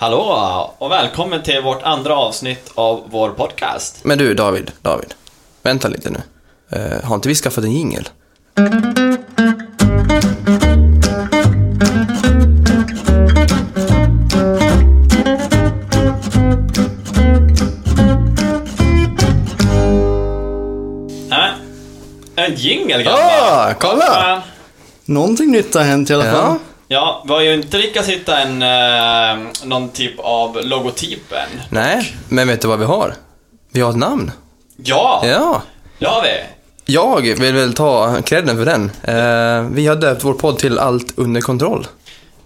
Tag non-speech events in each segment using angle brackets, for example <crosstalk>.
Hallå och välkommen till vårt andra avsnitt av vår podcast. Men du, David, David. Vänta lite nu. Eh, har inte vi skaffat en jingel? En jingel grabbar. Ah, kolla! Någonting nytt har hänt i alla fall. Ja, Ja, vi har ju inte lyckats hitta en, eh, någon typ av logotyp än. nej, men vet du vad vi har? Vi har ett namn. Ja, Ja, det har vi. jag vill väl ta credden för den. Eh, vi har döpt vår podd till Allt under kontroll.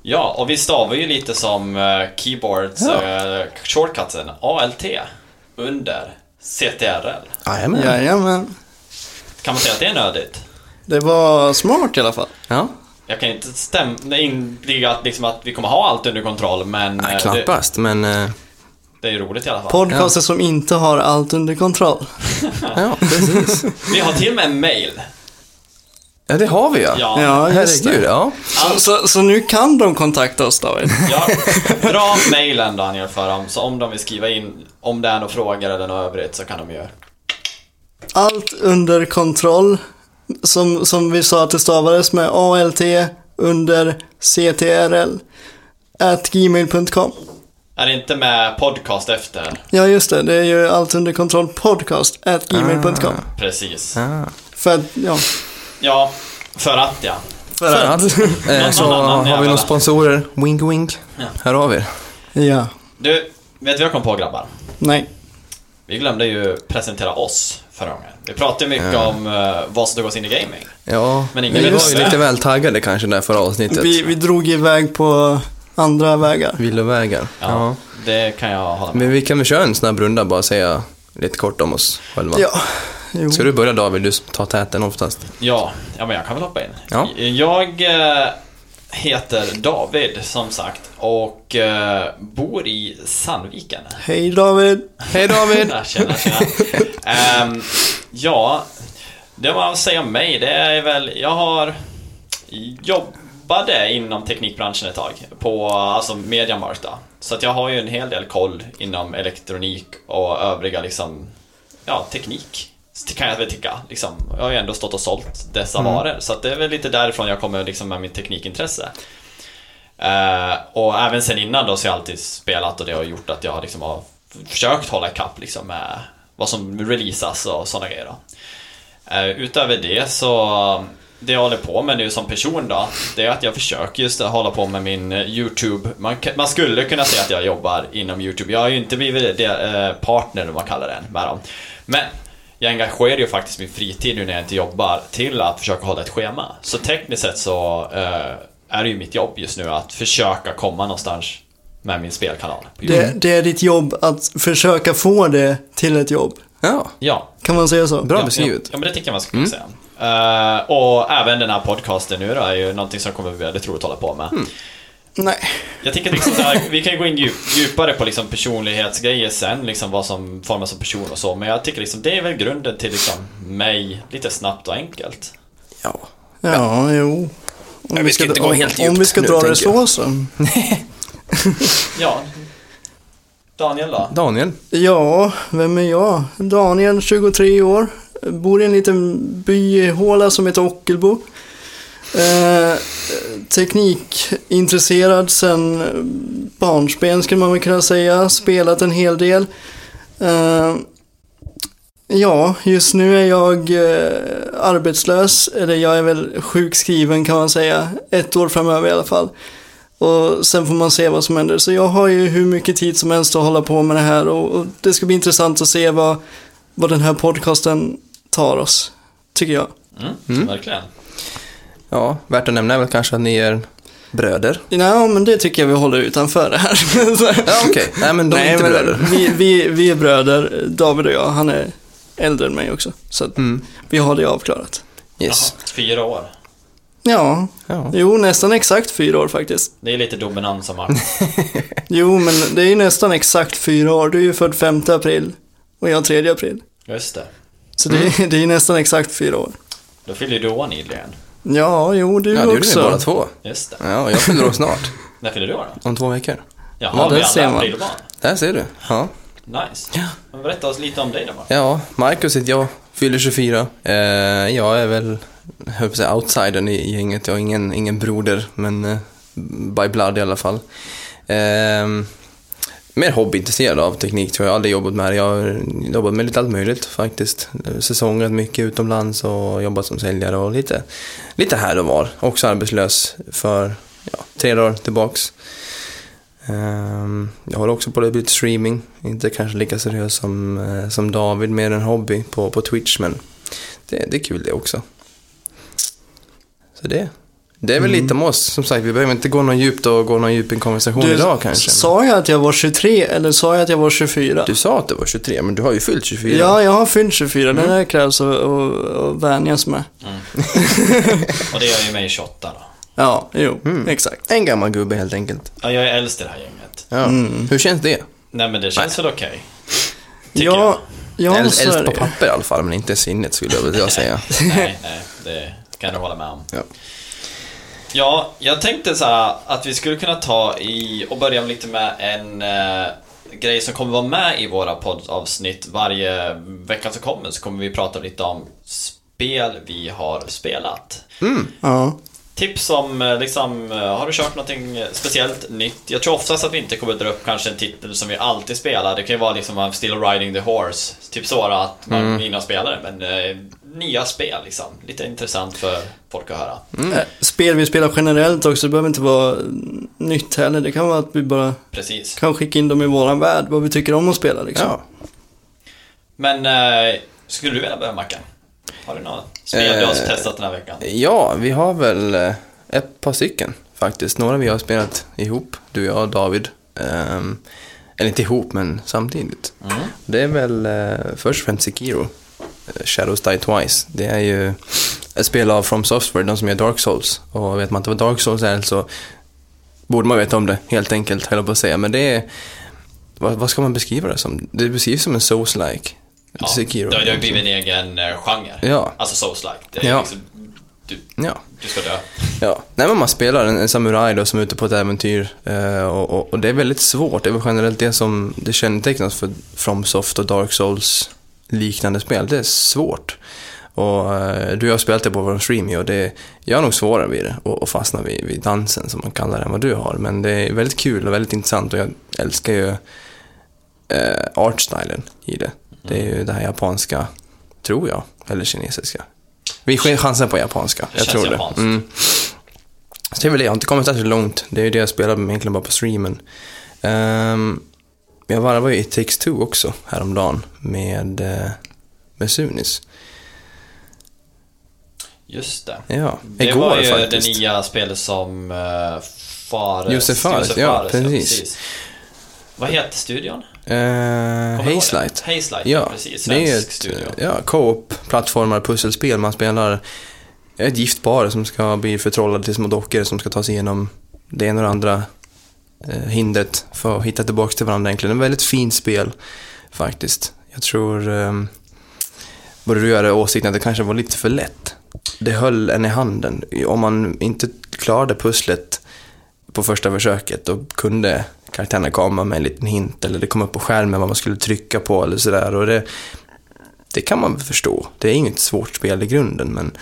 Ja, och vi stavar ju lite som eh, keyboards Ja. eh, shortcutsen ALT under CTRL. Jajamän. Jajamän. Kan man säga att det är nödigt? Det var smart i alla fall. Ja, Jag kan inte stämma inbliga att, liksom, att vi kommer ha allt under kontroll, men nej, eh, det, knappast, men eh, det är ju roligt i alla fall. Podcaster som inte har allt under kontroll. <laughs> ja, precis. Vi har till och med en mail. Ja, det har vi ja. Ja, Ja, just det. ja. Så, så, så nu kan de kontakta oss David. ja. Dra mailen Daniel för dem, så om de vill skriva in om det är några frågor eller något övrigt så kan de göra. Allt under kontroll. Som, som vi sa att det stavades med ALT under CTRL. At gmail.com. Är det inte med podcast efter? Ja just det, det är ju allt under kontroll podcast at gmail.com. Precis. Ah. För att, ja. Ja, för att ja. För, För att. att. <laughs> Eh, så har vi några sponsorer. Wink wink. Ja. Här har vi er. Ja. Du, vet du vad jag kom på grabbar? Nej. Vi glömde ju presentera oss förra gången. Vi pratade mycket om uh, vad som tog oss in i gaming. Ja, Men ingen vi var ju det. lite väl taggade kanske där förra avsnittet. Vi, vi drog iväg på andra vägar. Villovägar. Ja, Ja. det kan jag hålla med Men vi kan väl köra en snabb runda bara säga lite kort om oss själva. Ja. Jo. Ska du börja David? Du tar täten oftast. Ja, ja men jag kan väl hoppa in. Ja. Jag eh, heter David, som sagt, och eh, bor i Sandviken. Hej David. Hej David! Ja, tjena, tjena. Ehm, ja, det man säger om mig, det är väl, jag har jobbade inom teknikbranschen ett tag, på alltså Mediamarkt då. Så att jag har ju en hel del koll inom elektronik och övriga liksom, ja, teknik. Kan jag väl tycka. Liksom. Jag har ju ändå stått och sålt dessa varor, så det är väl lite därifrån jag kommer liksom med mitt teknikintresse. Eh, och även sen innan då så har jag alltid spelat och det har gjort att jag liksom har försökt hålla ikapp liksom med vad som releasas och sådana grejer. Eh, utöver det så, det jag håller på med nu som person då, det är att jag försöker just hålla på med min YouTube. Man, man skulle kunna säga att jag jobbar inom YouTube. Jag har ju inte blivit det, eh, partner, om man kallar det, med dem. Men jag engagerar ju faktiskt min fritid nu när jag inte jobbar till att försöka hålla ett schema. Så tekniskt sett så eh, är det ju mitt jobb just nu att försöka komma någonstans med min spelkanal. Det, det är ditt jobb att försöka få det till ett jobb. Ja, Ja, Kan man säga så? bra ja, beskrivet. Ja, ja, men det tycker jag man ska kunna säga. Eh, och även den här podcasten nu då är ju någonting som kommer bli väldigt roligt att hålla på med. Nej. Jag tycker liksom så här, vi kan gå in djup, djupare på liksom personlighetsgrejer sen, liksom vad som formas som person och så. Men jag tycker liksom det är väl grunden till liksom mig, lite snabbt och enkelt. Ja. Ja, jo. Om vi ska inte gå om, helt Om djupt vi ska nu, dra det så jag. så. <laughs> Ja. Daniel då? Daniel? Ja, vem är jag? Daniel, 23 år. Bor i en liten byhåla som heter Ockelbo. Eh, teknikintresserad sen barnsben skulle man väl kunna säga. Spelat en hel del. Eh, ja, just nu är jag eh, arbetslös. Eller jag är väl sjukskriven kan man säga. Ett år framöver i alla fall. Och sen får man se vad som händer. Så jag har ju hur mycket tid som helst att hålla på med det här och, och det ska bli intressant att se vad, vad den här podcasten tar oss. Tycker jag. Mm, Verkligen. Ja, värt att nämna är väl kanske att ni är bröder. Nej, men det tycker jag vi håller utanför det här. <laughs> Ja, okej. Nej, men de är Nej, inte men bröder. vi, vi, vi är bröder, David och jag. Han är äldre än mig också. Så att Mm. vi har det avklarat. Yes. Jaha, fyra år. Ja, Ja. jo nästan exakt fyra år faktiskt. Det är lite dominans som har. <laughs> Jo, men det är ju nästan exakt fyra år. Du är ju född 5 april och jag 3 april. Just det. Så det, är, det är nästan exakt fyra år. Då fyller du år nyligen. Ja, jo, du Ja, det gjorde också. ni båda två. Just det. Ja, jag fyller år snart. <laughs> När fyller du år då? Om två veckor. Jaha, där vi ser alla man. Aprilbarn. Där ser du. Ja. Nice. Ja. Men berätta oss lite om dig då, Mark. Ja, Marcus heter jag, fyller 24. Eh, jag är väl, jag höll på att säga outsidern i i gänget. Jag har ingen, ingen broder, men eh, by blood i alla fall. Eh, mer hobbyintresserad av teknik tror jag. Jag har aldrig jobbat med det. Jag har jobbat med lite allt möjligt faktiskt. Säsongat mycket utomlands och jobbat som säljare och lite, lite här och var. Också arbetslös för ja, tre dagar tillbaks. Ehm, jag håller också på att lite streaming. Inte kanske lika seriös som, eh, som David, mer en hobby på, på Twitch, men det, det är kul det också. Så det, det är väl lite om oss. Som sagt, vi behöver inte gå någon djupt och gå någon djup i en konversation Du, idag kanske. sa jag att jag var 23 eller sa jag att jag var 24? Du sa att du var 23, men du har ju fyllt 24. Ja, jag har fyllt 24. Mm. Det där krävs att, att, att vänjas med. Och det gör ju mig 28 då. Ja, jo, Mm. exakt. En gammal gubbe helt enkelt. Ja, jag är äldst i det här gänget. Ja. Mm. Hur känns det? Nej men det känns väl okej. Tycker Ja, ja Äldst, äldst på papper i alla fall, men inte i sinnet skulle jag vilja säga. jag. <laughs> Nej, nej, det kan jag hålla med om. Ja. Ja, jag tänkte så här att vi skulle kunna ta i och börja lite med en eh, grej som kommer vara med i våra poddavsnitt. Varje vecka som kommer så kommer vi prata lite om spel vi har spelat. Ja. Tips om, eh, liksom, eh, har du kört någonting speciellt nytt? Jag tror oftast att vi inte kommer dra upp kanske en titel som vi alltid spelar. Det kan ju vara liksom still riding the horse. Typ så att man Mm. mina spelare, men eh, nya spel liksom. Lite intressant för folk att höra. Mm. Eh, Spel vi spelar generellt också, det behöver inte vara nytt heller. Det kan vara att vi bara Precis. kan skicka in dem i våran värld, vad vi tycker om att spela liksom. Ja. Men, eh, skulle du vilja börja Mackan? Har du något spel du har Eh, testat den här veckan? Ja, vi har väl eh, ett par stycken faktiskt. Några vi har spelat ihop, du, jag och David. Ehm, eller inte ihop, men samtidigt. Mm. Det är väl eh, först och främst Sekiro, eh, Shadows Die Twice. Det är ju ett spel av From Software, de som gör Dark Souls. Och vet man inte vad Dark Souls är så borde man veta om det, helt enkelt, höll jag på att säga. Men det är, vad, vad ska man beskriva det som? Det beskrivs som en Souls-like. Ja, Sekiro. det har ju blivit en egen eh, genre. Ja. Alltså Souls-like. Det är Ja. liksom, du, Ja. du ska dö. Ja, nej men man spelar en, en samuraj då som är ute på ett äventyr eh, och, och, och det är väldigt svårt. Det är väl generellt det som det kännetecknas för FromSoft och Dark Souls liknande spel. Det är svårt. Och eh, du har spelat det på vår stream och det, jag är nog svårare vid det och, och fastna vid, vid dansen som man kallar det än vad du har. Men det är väldigt kul och väldigt intressant och jag älskar ju eh, artstylen i det. Det är ju det här japanska, tror jag, eller kinesiska. Vi chansar på japanska, jag tror japanskt. det. Mm. Så det är väl det, jag har inte kommit särskilt långt. Det är ju det jag spelar med egentligen bara på streamen. Um, jag varvar ju i Takes Two också häromdagen med, uh, med Sunis. Just det. Ja, Det igår var ju faktiskt. det nya spelet som uh, Fares... Josef Fares, ja, precis. Vad heter studion? Uh, Hazelight. Hazelight, Ja, precis. det är Svensk ett studio. ja, co-op, plattformar, pusselspel. Man spelar ett gift par som ska bli förtrollade till små dockor som ska ta sig igenom det ena och det andra eh, Eh, hindret för att hitta tillbaka till varandra egentligen. Ett väldigt fint spel faktiskt. Jag tror eh, både du och jag åsikten att det kanske var lite för lätt. Det höll en i handen. Om man inte klarade pusslet på första försöket då kunde karaktärerna komma med en liten hint eller det kom upp på skärmen vad man skulle trycka på eller sådär. Och det, det kan man förstå. Det är inget svårt spel i grunden men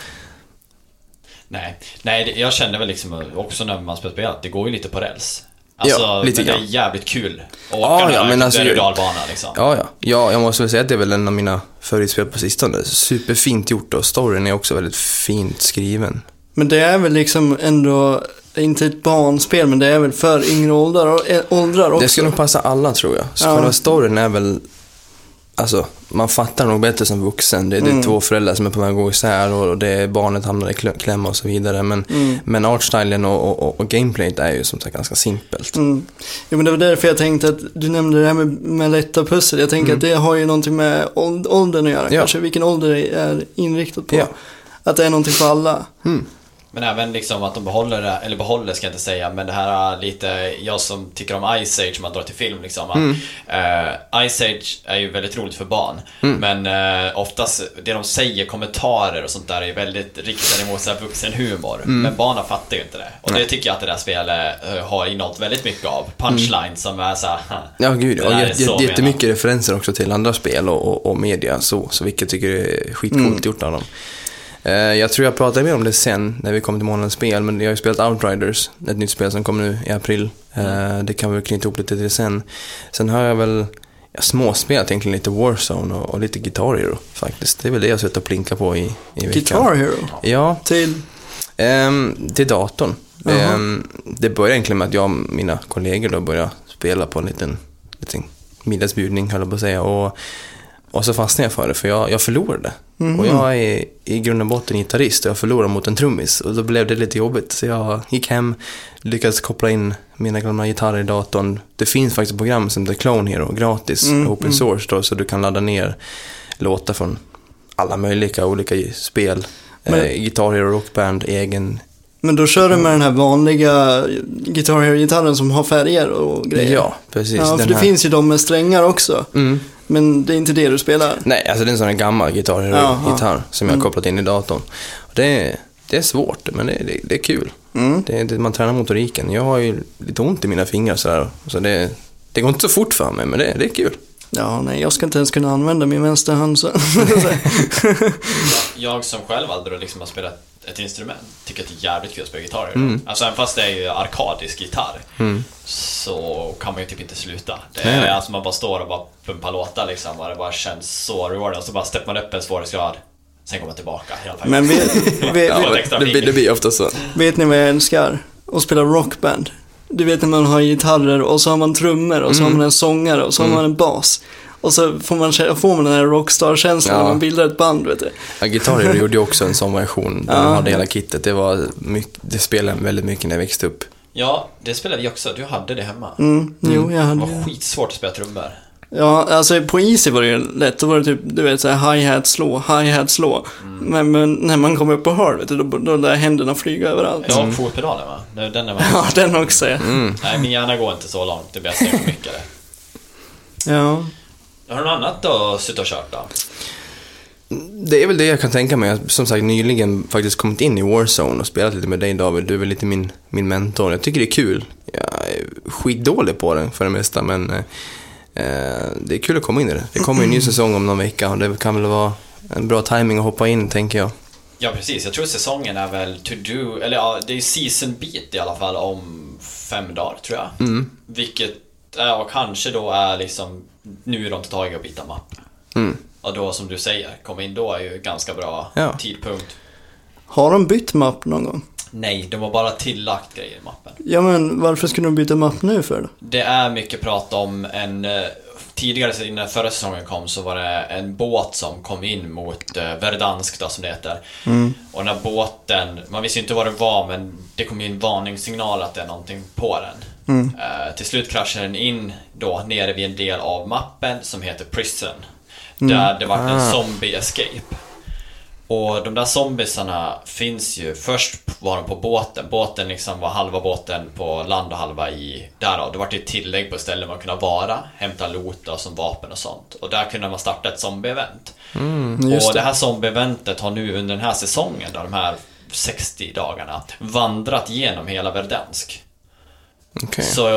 Nej, nej jag kände väl liksom eh, också när man spelar spel att det går ju lite på räls. Alltså, Ja, lite men det är jävligt kul. att åka Ja, den ja, men alltså- berg- och dalbana liksom. ja, ja. ja, jag måste väl säga att det är väl en av mina favoritspel på sistone. Superfint gjort och storyn är också väldigt fint skriven. Men det är väl liksom ändå, inte ett barnspel, men det är väl för yngre åldrar, och- eh, åldrar också. Det ska nog passa alla tror jag. Så Ja. själva storyn är väl, alltså man fattar nog bättre som vuxen. Det, det är Mm. två föräldrar som är på väg att gå isär och, det barnet hamnar i kläm och så vidare. Men, Mm. men artstylen och, och, och, gameplayet är ju som sagt ganska simpelt. Mm. Jo, men det var därför jag tänkte att du nämnde det här med, med lätta pussel. Jag tänker att det har ju någonting med åld- åldern att göra. Mm. Ja. Kanske vilken ålder det är inriktat på. Ja. Att det är någonting för alla. Mm. Men även liksom att de behåller det, eller behåller ska jag inte säga, men det här lite, jag som tycker om Ice Age, man drar till film liksom. Mm. Eh, Ice Age är ju väldigt roligt för barn, men eh, oftast det de säger, kommentarer och sånt där är väldigt riktade mot så här vuxenhumor. Mm. Men barnen fattar ju inte det. Och det tycker jag att det där spelet har innehållit väldigt mycket av. Punchlines som är såhär, <laughs> Ja, gud. Är så jät- jättemycket referenser också till andra spel och, och, och media, så, så vilket jag tycker är skitcoolt Mm. gjort av dem. Eh, jag tror jag pratar mer om det sen, när vi kommer till månadens spel, men jag har ju spelat Outriders, ett nytt spel som kommer nu i april. Eh, det kan vi knyta ihop lite till sen. Sen har jag väl ja, småspelat egentligen lite Warzone och, och lite Guitar Hero faktiskt. Det är väl det jag har suttit och plinkat på i, i veckan. Guitar Hero. Ja, Till... Ehm, till datorn. Jaha. Ehm, det började egentligen med att jag och mina kollegor då började spela på en liten, liten middagsbjudning, höll jag på att säga. Och, och så fastnade jag för det, för jag, jag förlorade. Mhm. Och jag är i grund och botten gitarrist och jag förlorade mot en trummis. Och då blev det lite jobbigt. Så jag gick hem, lyckades koppla in mina gamla gitarrer i datorn. Det finns faktiskt program som heter Clone Hero, gratis, Mm, open mm. source då, så du kan ladda ner låtar från alla möjliga olika spel. Men- eh, Guitar Hero, Rockband, egen Men då kör du med den här vanliga Guitar Hero-gitarren som har färger och grejer? Ja, precis. Ja, för det här. finns ju de med strängar också. Mm. Men det är inte det du spelar? Nej, alltså det är en sån här gammal gitarr, Jaha. gitarr som jag har Mm. kopplat in i datorn. Det, är, det är svårt, men det, det, det är kul. Mm. Det, det, man tränar motoriken. Jag har ju lite ont i mina fingrar sådär. Så det, det går inte så fort för mig, men det, det är kul. Ja, nej, jag ska inte ens kunna använda min vänsterhand så. <laughs> Jag som själv aldrig liksom har spelat ett instrument tycker att det är jävligt kul att spela gitarr. Mm. Alltså även fast det är ju arkadisk gitarr Mm. så kan man ju typ inte sluta. Det är nej. alltså man bara står och bara pumpar låtar liksom och det bara känns så rewarding. Och så bara steppar man upp en svårighetsgrad, sen kommer man tillbaka. hela tiden. Men vet, vet, <laughs> Ja, vet, extra det, blir, det blir ofta så. vet ni vad jag älskar? Att spela rockband. Du vet när man har gitarrer och så har man trummor och så Mm. har man en sångare och så har man en bas. Och så får man, får man den här rockstar-känslan Ja. när man bildar ett band, vet du. Ja, Guitar Hero <laughs> gjorde ju också en sån version. Där Ja. man hade hela kittet. Det, var mycket, det spelade jag väldigt mycket när jag växte upp. Ja, det spelade vi också. Du hade det hemma. Mm, jo, jag Det hade var skitsvårt att spela trummor. Ja, alltså på Easy var det ju lätt. Då var det typ, du vet, såhär hi-hat slå, hi-hat slå. Mm. Men, men när man kommer upp på hard, vet du, då, då lär händerna flyga överallt. Ja, mm. fotpedalen va? Det- Den är man... <laughs> Ja, den också. ja. Mm. Nej, min hjärna går inte så långt. Det blir för mycket det. Ja. Har du något annat att sitta och kört då? Det är väl det jag kan tänka mig. Jag har som sagt nyligen faktiskt kommit in i Warzone och spelat lite med dig David. Du är väl lite min, min mentor. Jag tycker det är kul. Jag är skitdålig på det för det mesta men eh, eh, det är kul att komma in i det. Det kommer ju en ny säsong om någon vecka och det kan väl vara en bra timing att hoppa in tänker jag. Ja, precis. Jag tror säsongen är väl to do, eller ja, det är season beat i alla fall om fem dagar, tror jag. Mm. Vilket och kanske då är liksom, nu är de tagiga och byta mapp. Mm. Och då som du säger, komma in då är ju ganska bra Ja. tidpunkt. Har de bytt mapp någon gång? Nej, de har bara tillagt grejer i mappen. Ja, men varför skulle de byta mapp nu för då? Det är mycket prat om en... eh, Tidigare, innan förra säsongen kom, så var det en båt som kom in mot eh, Verdansk då, som det heter. Och när båten, man visste inte vad det var, men det kom ju en varningssignal att det är någonting på den. Eh, till slut kraschade den in då nere vid en del av mappen som heter Prison. Där det var en Ah. zombie escape. Och de där zombiesarna finns ju, först var de på båten, båten liksom var halva båten på land och halva i där då. Det var ett tillägg på ställen man kunde vara, hämta loot och som vapen och sånt. Och där kunde man starta ett zombie-event. Just och det det. här zombie-eventet har nu under den här säsongen, då, de här 60 dagarna, vandrat genom hela Verdansk. Okay. Så,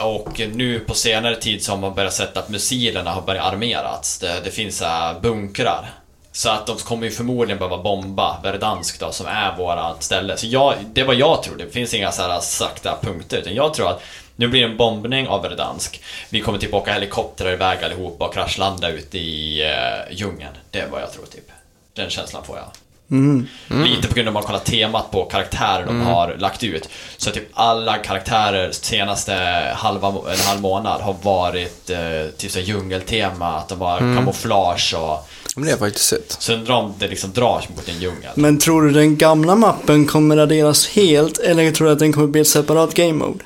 och nu på senare tid så har man börjat sett att missilerna har börjat armerats. Det, det finns äh, bunkrar. Så att de kommer ju förmodligen behöva bomba Verdansk då, som är vårat ställe. Så jag, det är vad jag tror, det finns inga så här sakta punkter. Utan jag tror att nu blir det en bombning av Verdansk. Vi kommer typ åka helikoptrar iväg allihopa och kraschlanda ute i uh, djungeln. Det är vad jag tror typ. Den känslan får jag. Mm. Lite på grund av att man kollar temat på karaktärer de har lagt ut. Så typ alla karaktärer senaste halva, en halv månad har varit eh, typ så djungeltema, att de var kamouflage och... Men det har jag faktiskt sett. Så undrar om det liksom dras mot en djungel. Men tror du den gamla mappen kommer raderas helt eller tror du att den kommer bli ett separat game mode?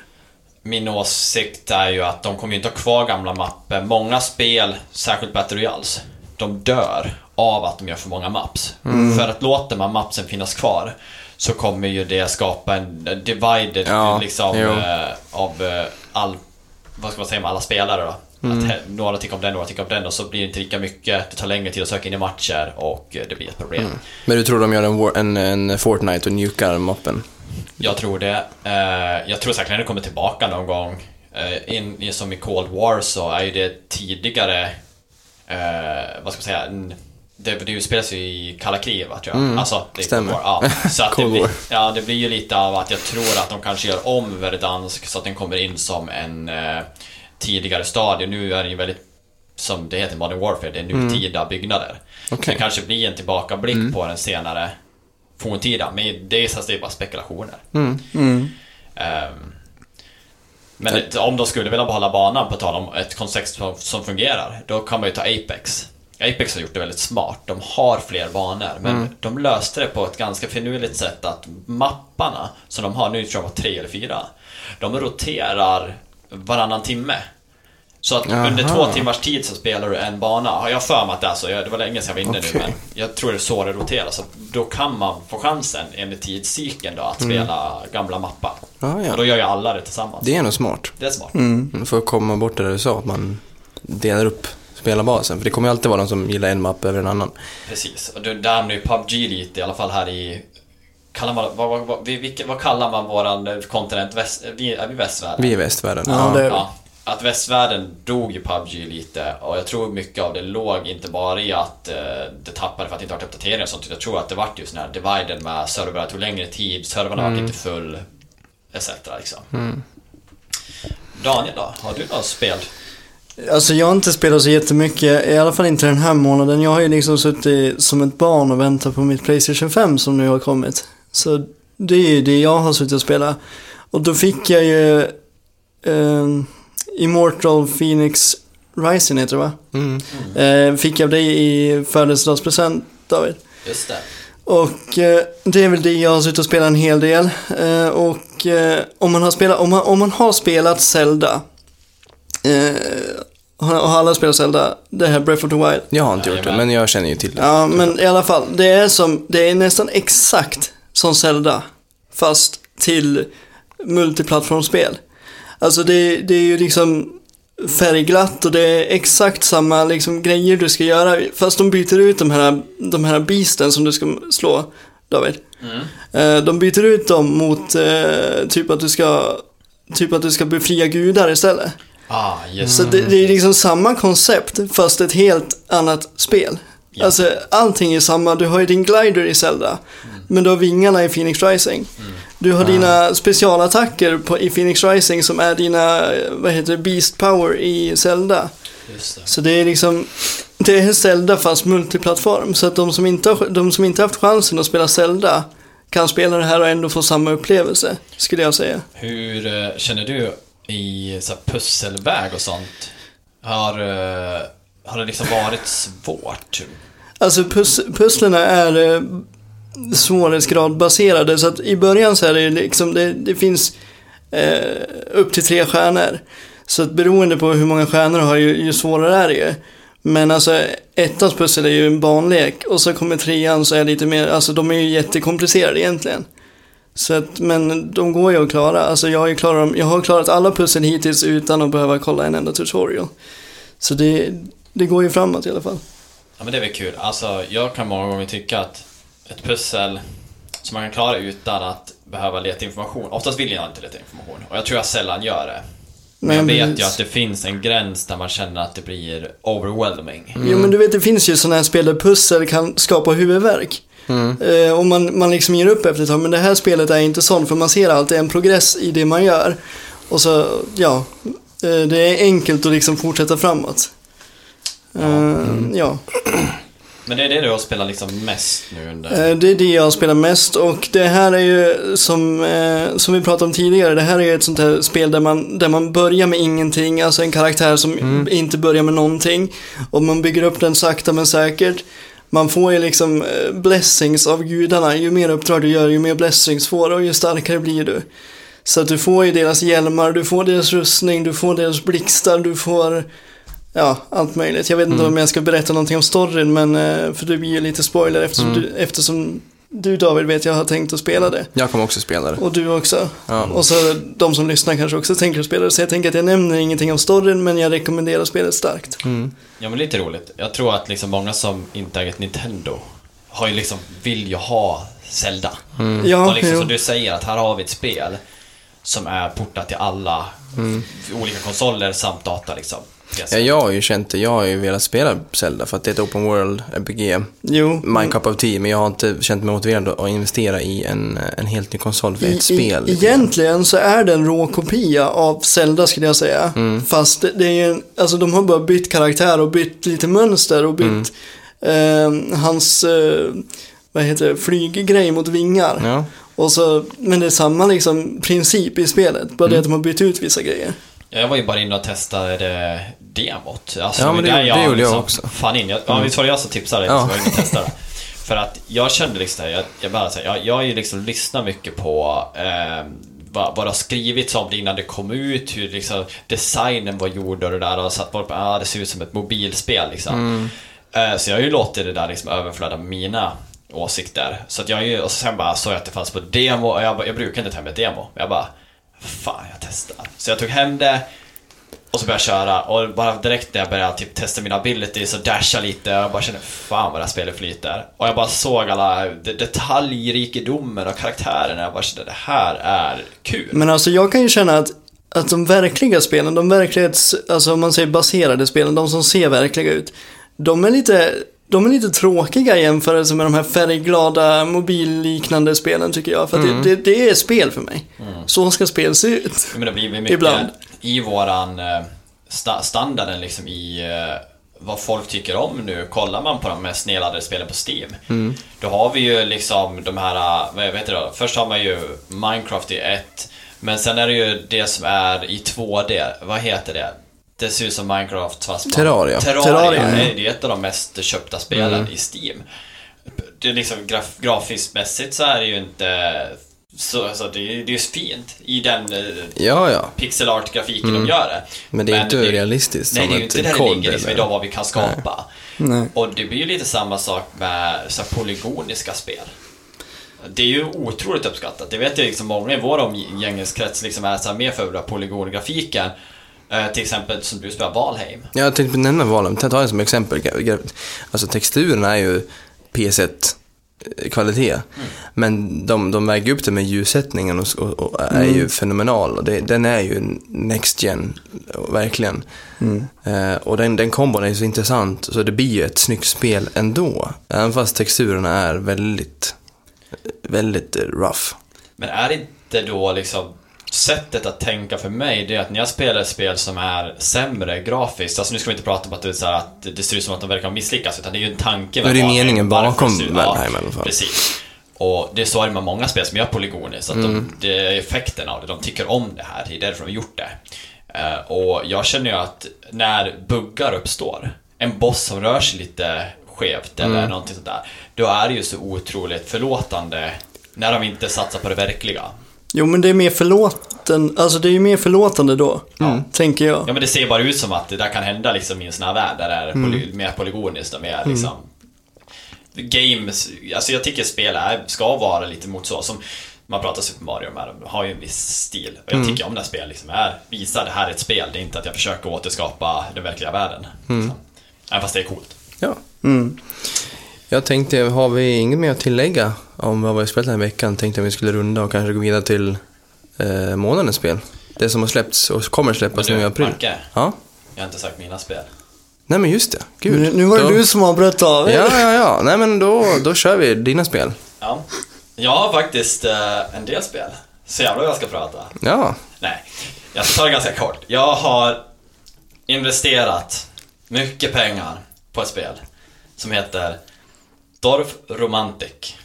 Min åsikt är ju att de kommer ju inte ha kvar gamla mappen. Många spel, särskilt Battle Royals, de dör av att de gör för många maps. För att låter man mapsen finnas kvar så kommer ju det skapa en divided Ja, liksom, eh, av eh, all, vad ska man säga, med alla spelare då. Mm. Att några tycker om den, några tycker om den och så blir det inte lika mycket. Det tar längre tid att söka in i matcher och eh, det blir ett problem. Men du tror de gör en, en, en Fortnite och nukar moppen? Jag tror det. Eh, jag tror säkert att det kommer tillbaka någon gång. Eh, in, som i Cold War så är ju det tidigare, eh, vad ska man säga, en, det, det utspelas ju i kalla kriget va, tror jag. Mm, alltså, det stämmer. War. Ja, <laughs> så att det, Cold blir, ja, det blir ju lite av att jag tror att de kanske gör om Verdansk så att den kommer in som en eh, tidigare stadie. Nu är det ju väldigt, som det heter Modern Warfare, det är nutida byggnader. Så Okej. det kanske blir en tillbakablick på den senare forntida. Men det är, så att det är bara spekulationer. Mm. Mm. Ehm, Men det, om de skulle vilja behålla banan, på tal om ett koncept som, som fungerar, då kan man ju ta Apex. Apex har gjort det väldigt smart. De har fler banor, men de löste det på ett ganska finurligt sätt att mapparna som de har, nu tror jag var tre eller fyra, de roterar varannan timme. Så att under Aha. två timmars tid så spelar du en bana. Har jag för mig att det är så. Det var länge sedan jag var inne Okej. nu, men jag tror det är så det roterar. Så då kan man få chansen, enligt tidscykeln då, att spela gamla mappar. Ah, Och ja. då gör ju alla det tillsammans. Det är nog smart. Det är smart. Mm. För att komma bort det där du sa, att man delar upp spelarbasen. För det kommer ju alltid vara någon som gillar en mapp över en annan. Precis. Och där hamnar ju PubG lite, i alla fall här i... Kallar man, vad, vad, vad, vi- vilka, vad kallar man våran eh, kontinent? Väst, vi, är vi västvärlden? Vi är västvärlden. Ja, det är. Ja, att västvärlden dog ju PubG lite och jag tror mycket av det låg inte bara i att eh, det tappade för att det inte varit uppdateringar och sånt. Jag tror att det vart just den här dividen med servrar, tog längre tid, servrarna Mm. vart inte full, etc. Liksom. Daniel då? Har du något spel? Alltså jag har inte spelat så jättemycket, i alla fall inte den här månaden. Jag har ju liksom suttit som ett barn och väntat på mitt Playstation 5 som nu har kommit. Så det är ju det jag har suttit och spelat. Och då fick jag ju eh, Immortal Phoenix Rising heter det va? Mm. Eh, fick jag av dig i födelsedagspresent David. Just det. Och eh, det är väl det jag har suttit och spelat en hel del. Eh, och eh, om, man har spelat, om, man, om man har spelat Zelda. Har, har alla spelat Zelda? Det här Breath of the Wild. Jag har inte gjort det, men jag känner ju till det. Ja, men i alla fall. Det är, som, det är nästan exakt som Zelda. Fast till multiplattformsspel. Alltså det, det är ju liksom färgglatt och det är exakt samma liksom, grejer du ska göra. Fast de byter ut de här, de här beasten som du ska slå, David. Eh, De byter ut dem mot eh, typ att du ska Typ att du ska befria gudar istället. Ah, just Så det, det är liksom samma koncept fast ett helt annat spel. Ja. Alltså allting är samma. Du har ju din glider i Zelda. Men du har vingarna i Phoenix Rising. Du har dina specialattacker på, i Phoenix Rising som är dina, vad heter det, Beast Power i Zelda. Just det. Så det är liksom, det är Zelda fast multiplattform. Så att de som inte har, de som inte haft chansen att spela Zelda kan spela det här och ändå få samma upplevelse, skulle jag säga. Hur eh, känner du i så här, pusselväg och sånt? Har, eh, har det liksom varit svårt? Alltså pus pusslerna är eh, svårighetsgrad svårighetsgradbaserade så att i början så är det liksom, det, det finns eh, upp till tre stjärnor. Så att beroende på hur många stjärnor du har ju, ju svårare är det ju. Men alltså ettans pussel är ju en barnlek och så kommer trean så är det lite mer, alltså de är ju jättekomplicerade egentligen. Så att, men de går ju att klara. Alltså jag har klarat jag har klarat alla pussel hittills utan att behöva kolla en enda tutorial. Så det, det går ju framåt i alla fall. Ja men det är väl kul. Alltså jag kan många gånger tycka att ett pussel som man kan klara utan att behöva leta information. Oftast vill jag inte leta information och jag tror jag sällan gör det. Men jag vet ju att det finns en gräns där man känner att det blir overwhelming. Jo men du vet det finns ju sådana här spel där pussel kan skapa huvudvärk. Eh, och man, man liksom ger upp efter ett tag. Men det här spelet är inte sånt för man ser alltid en progress i det man gör. Och så, ja. Eh, det är enkelt att liksom fortsätta framåt. Eh, ja. <clears throat> Men det är det du har spelat liksom mest nu under... Det är det jag spelar mest och det här är ju som, som vi pratade om tidigare, det här är ju ett sånt här spel där man, där man börjar med ingenting, alltså en karaktär som inte börjar med någonting. Och man bygger upp den sakta men säkert. Man får ju liksom eh, blessings av gudarna, ju mer uppdrag du gör, ju mer blessings får du och ju starkare blir du. Så att du får ju deras hjälmar, du får deras rustning, du får deras blixtar, du får Ja, allt möjligt. Jag vet inte om jag ska berätta någonting om storyn, men eh, för det blir ju lite spoiler eftersom, du, eftersom du David vet jag har tänkt att spela det. Jag kommer också spela det. Och du också. Ja. Och så de som lyssnar kanske också tänker att spela det. Så jag tänker att jag nämner ingenting om storyn men jag rekommenderar spelet starkt. Mm. Ja men lite roligt. Jag tror att liksom många som inte äger ett Nintendo har ju liksom, vill ju ha Zelda. Ja, och liksom jo. som du säger, att här har vi ett spel som är portat till alla olika konsoler samt data liksom. Ja, jag har ju känt det. Jag har ju velat spela Zelda för att det är ett open world RPG. Jo. My cup of tea, men jag har inte känt mig motiverad att investera i en, en helt ny konsol för I, ett spel. I, egentligen så är det en rå kopia av Zelda skulle jag säga. Mm. Fast det, det är ju en, alltså de har bara bytt karaktär och bytt lite mönster och bytt Mm. eh, hans, eh, vad heter det, flyggrej mot vingar. Ja. Och så, men det är samma liksom princip i spelet, bara Mm. det att de har bytt ut vissa grejer. Jag var ju bara inne och testade demot. Alltså, Ja, men där det- det gjorde jag liksom också. Mm. Fan in. Jag, ja, visst var det jag som tipsade dig? Ja. Ja. var jag inne och testade. <laughs> För att jag kände liksom, jag, jag bara säger, jag, jag har ju liksom lyssnat mycket på eh, vad, vad det har skrivits om det innan det kom ut, hur liksom designen var gjord och det där och satt bara på, ah, det ser ut som ett mobilspel liksom. Mm. Eh, så jag har ju låtit det där liksom överflöda mina åsikter. Så att jag ju, och sen bara såg jag att det fanns på demo, och jag, bara- jag brukar inte ta ett demo. Jag bara, fan jag testar. Så jag tog hem det, och så började jag köra och bara direkt när jag började typ testa mina abilities och dasha lite och jag bara kände fan vad det här spelet flyter. Och jag bara såg alla detaljrikedomen och karaktärerna jag bara kände det här är kul. Men alltså jag kan ju känna att, att de verkliga spelen, de verklighets, alltså om man säger baserade spelen, de som ser verkliga ut, de är lite, de är lite tråkiga i jämförelse med de här färgglada mobilliknande spelen tycker jag. För att det, det, det är spel för mig. Så ska spel se ut. Men det blir mycket Ibland. i våran eh, sta standarden liksom i eh, vad folk tycker om nu. Kollar man på de mest nedladdade spelen på Steam. Då har vi ju liksom de här, eh, vad heter det då? Först har man ju Minecraft i ett. Men sen är det ju det som är i 2D. Vad heter det? Det ser ut som Minecraft fast man- Terraria. Terraria. Terraria, Det är det är ett av de mest köpta spelen i Steam. Det är liksom graf grafiskt mässigt så är det ju inte så, alltså det, är- det är ju fint i den eh, Ja, ja. pixel art-grafiken de gör det. Men det är inte realistiskt Nej, det är ju inte där det ligger liksom, idag vad vi kan skapa. Nej. Och det blir ju lite samma sak med så här, polygoniska spel. Det är ju otroligt uppskattat. Det vet jag liksom många i vår omgängeskrets liksom är så här mer för polygongrafiken. Eh, till exempel som du spelar Valheim. Jag tänkte nämna valen, ta det som exempel. Alltså texturerna är ju PS1 kvalitet. Men de, de väger upp det med ljussättningen och, och, och är ju fenomenal. Och det, den är ju next gen, verkligen. Eh, och den, den kombon är så intressant, så det blir ju ett snyggt spel ändå. Även fast texturerna är väldigt, väldigt eh, rough. Men är det inte då liksom sättet att tänka för mig, det är att när jag spelar ett spel som är sämre grafiskt, alltså nu ska vi inte prata om att det, är så här, att det ser ut som att de verkar ha misslyckats, utan det är ju en tanke det är Valheim, meningen bakom det Valheim i alla fall. Precis. Och det är så är det med många spel som gör polygoner, så att Mm. de, det är effekten av det, de tycker om det här, det är därför de har gjort det. Eh, och jag känner ju att när buggar uppstår, en boss som rör sig lite skevt eller Mm. någonting sånt där, då är det ju så otroligt förlåtande när de inte satsar på det verkliga. Jo men det är mer förlåten, alltså det är ju mer förlåtande då. Tänker jag. Ja men det ser bara ut som att det där kan hända liksom i en sån här värld där det är Mm. poly, mer polygoniskt och mer liksom Games, alltså jag tycker spel är, ska vara lite mot så som man pratar Super Mario med, de har ju en viss stil. Och Mm. jag tycker om när spel liksom är, visar det här är ett spel, det är inte att jag försöker återskapa den verkliga världen. Mm. Även fast det är coolt. Ja. Mm. Jag tänkte, har vi inget mer att tillägga om vad vi har spelat den här veckan? Tänkte att vi skulle runda och kanske gå vidare till eh, månadens spel. Det som har släppts och kommer släppas nu i april. Macke, Ja. jag har inte sagt mina spel. Nej men just det, gud. Nu, nu var det då... du som avbröt av. Ja, ja, ja. Nej men då, då kör vi dina spel. Ja. Jag har faktiskt eh, en del spel. Så jävlar jag ska prata. Ja. Nej, jag ska ta det ganska kort. Jag har investerat mycket pengar på ett spel som heter Dorf Romantic.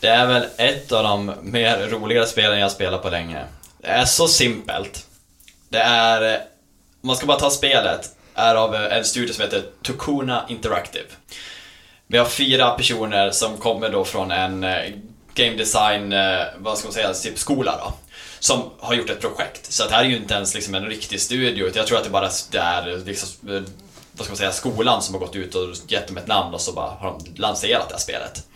Det är väl ett av de mer roliga spelen jag spelat på länge. Det är så simpelt. Det är, om man ska bara ta spelet, är av en studio som heter Tokuna Interactive. Vi har fyra personer som kommer då från en eh, game design, eh, vad ska man säga, typ skola då. Som har gjort ett projekt. Så det här är ju inte ens liksom en riktig studio, utan jag tror att det bara är liksom, eh, vad ska man säga, skolan som har gått ut och gett dem ett namn och så bara har de lanserat det här spelet.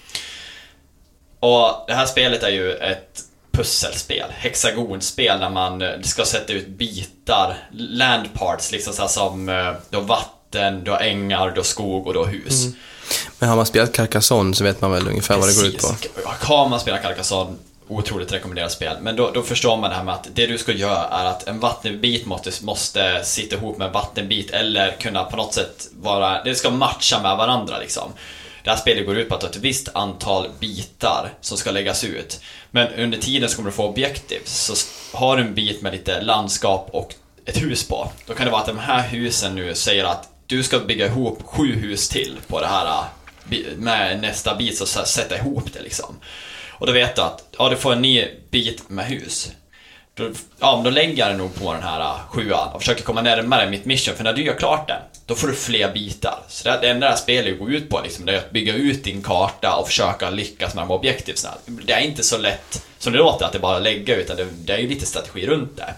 Och det här spelet är ju ett pusselspel, hexagonspel där man eh, ska sätta ut bitar, landparts, liksom så här som eh, du har vatten, du har ängar, du har skog och du har hus. Men har man spelat Carcassonne så vet man väl ungefär vad det går ut på. Precis. Har man spelat Carcassonne, otroligt rekommenderat spel. Men då, då förstår man det här med att det du ska göra är att en vattenbit måste, måste sitta ihop med en vattenbit eller kunna på något sätt vara, det ska matcha med varandra liksom. Det här spelet går ut på att du har ett visst antal bitar som ska läggas ut. Men under tiden så kommer du få objektiv. Så har du en bit med lite landskap och ett hus på. Då kan det vara att de här husen nu säger att du ska bygga ihop sju hus till på det här äh, med nästa bit, så sätta ihop det liksom. Och då vet du att, ja du får en ny bit med hus. Då, ja, men då lägger jag nog på den här äh, sjuan och försöker komma närmare mitt mission, för när du gör klart den, då får du fler bitar. Så det, det enda det här spelet går ut på liksom, det är att bygga ut din karta och försöka lyckas med de objektiv. Det är inte så lätt som det låter att det bara att lägga, utan det, det är ju lite strategi runt det.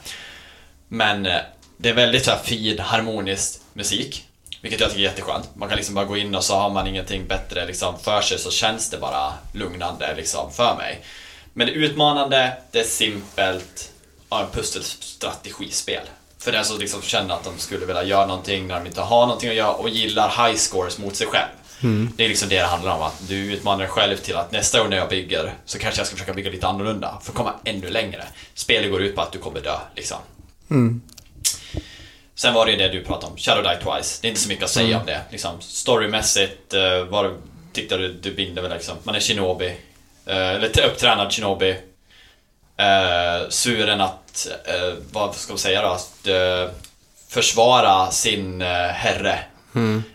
Men äh, det är väldigt så här fin, harmonisk musik. Vilket jag tycker är jätteskönt. Man kan liksom bara gå in och så har man ingenting bättre liksom för sig så känns det bara lugnande liksom för mig. Men det är utmanande, det är simpelt, ja, en pusselstrategispel. För den som liksom känner att de skulle vilja göra någonting när de inte har någonting att göra och gillar high scores mot sig själv. Det är liksom det det handlar om, att du utmanar dig själv till att nästa gång när jag bygger så kanske jag ska försöka bygga lite annorlunda för att komma ännu längre. Spelet går ut på att du kommer dö, liksom. Sen var det ju det du pratade om, Shadow Die Twice. Det är inte så mycket att säga om det. Liksom, storymässigt eh, var tyckte du, du binder väl liksom. Man är shinobi. Eh, eller upptränad shinobi. Eh, suren att, eh, vad ska man säga då? Att eh, försvara sin herre.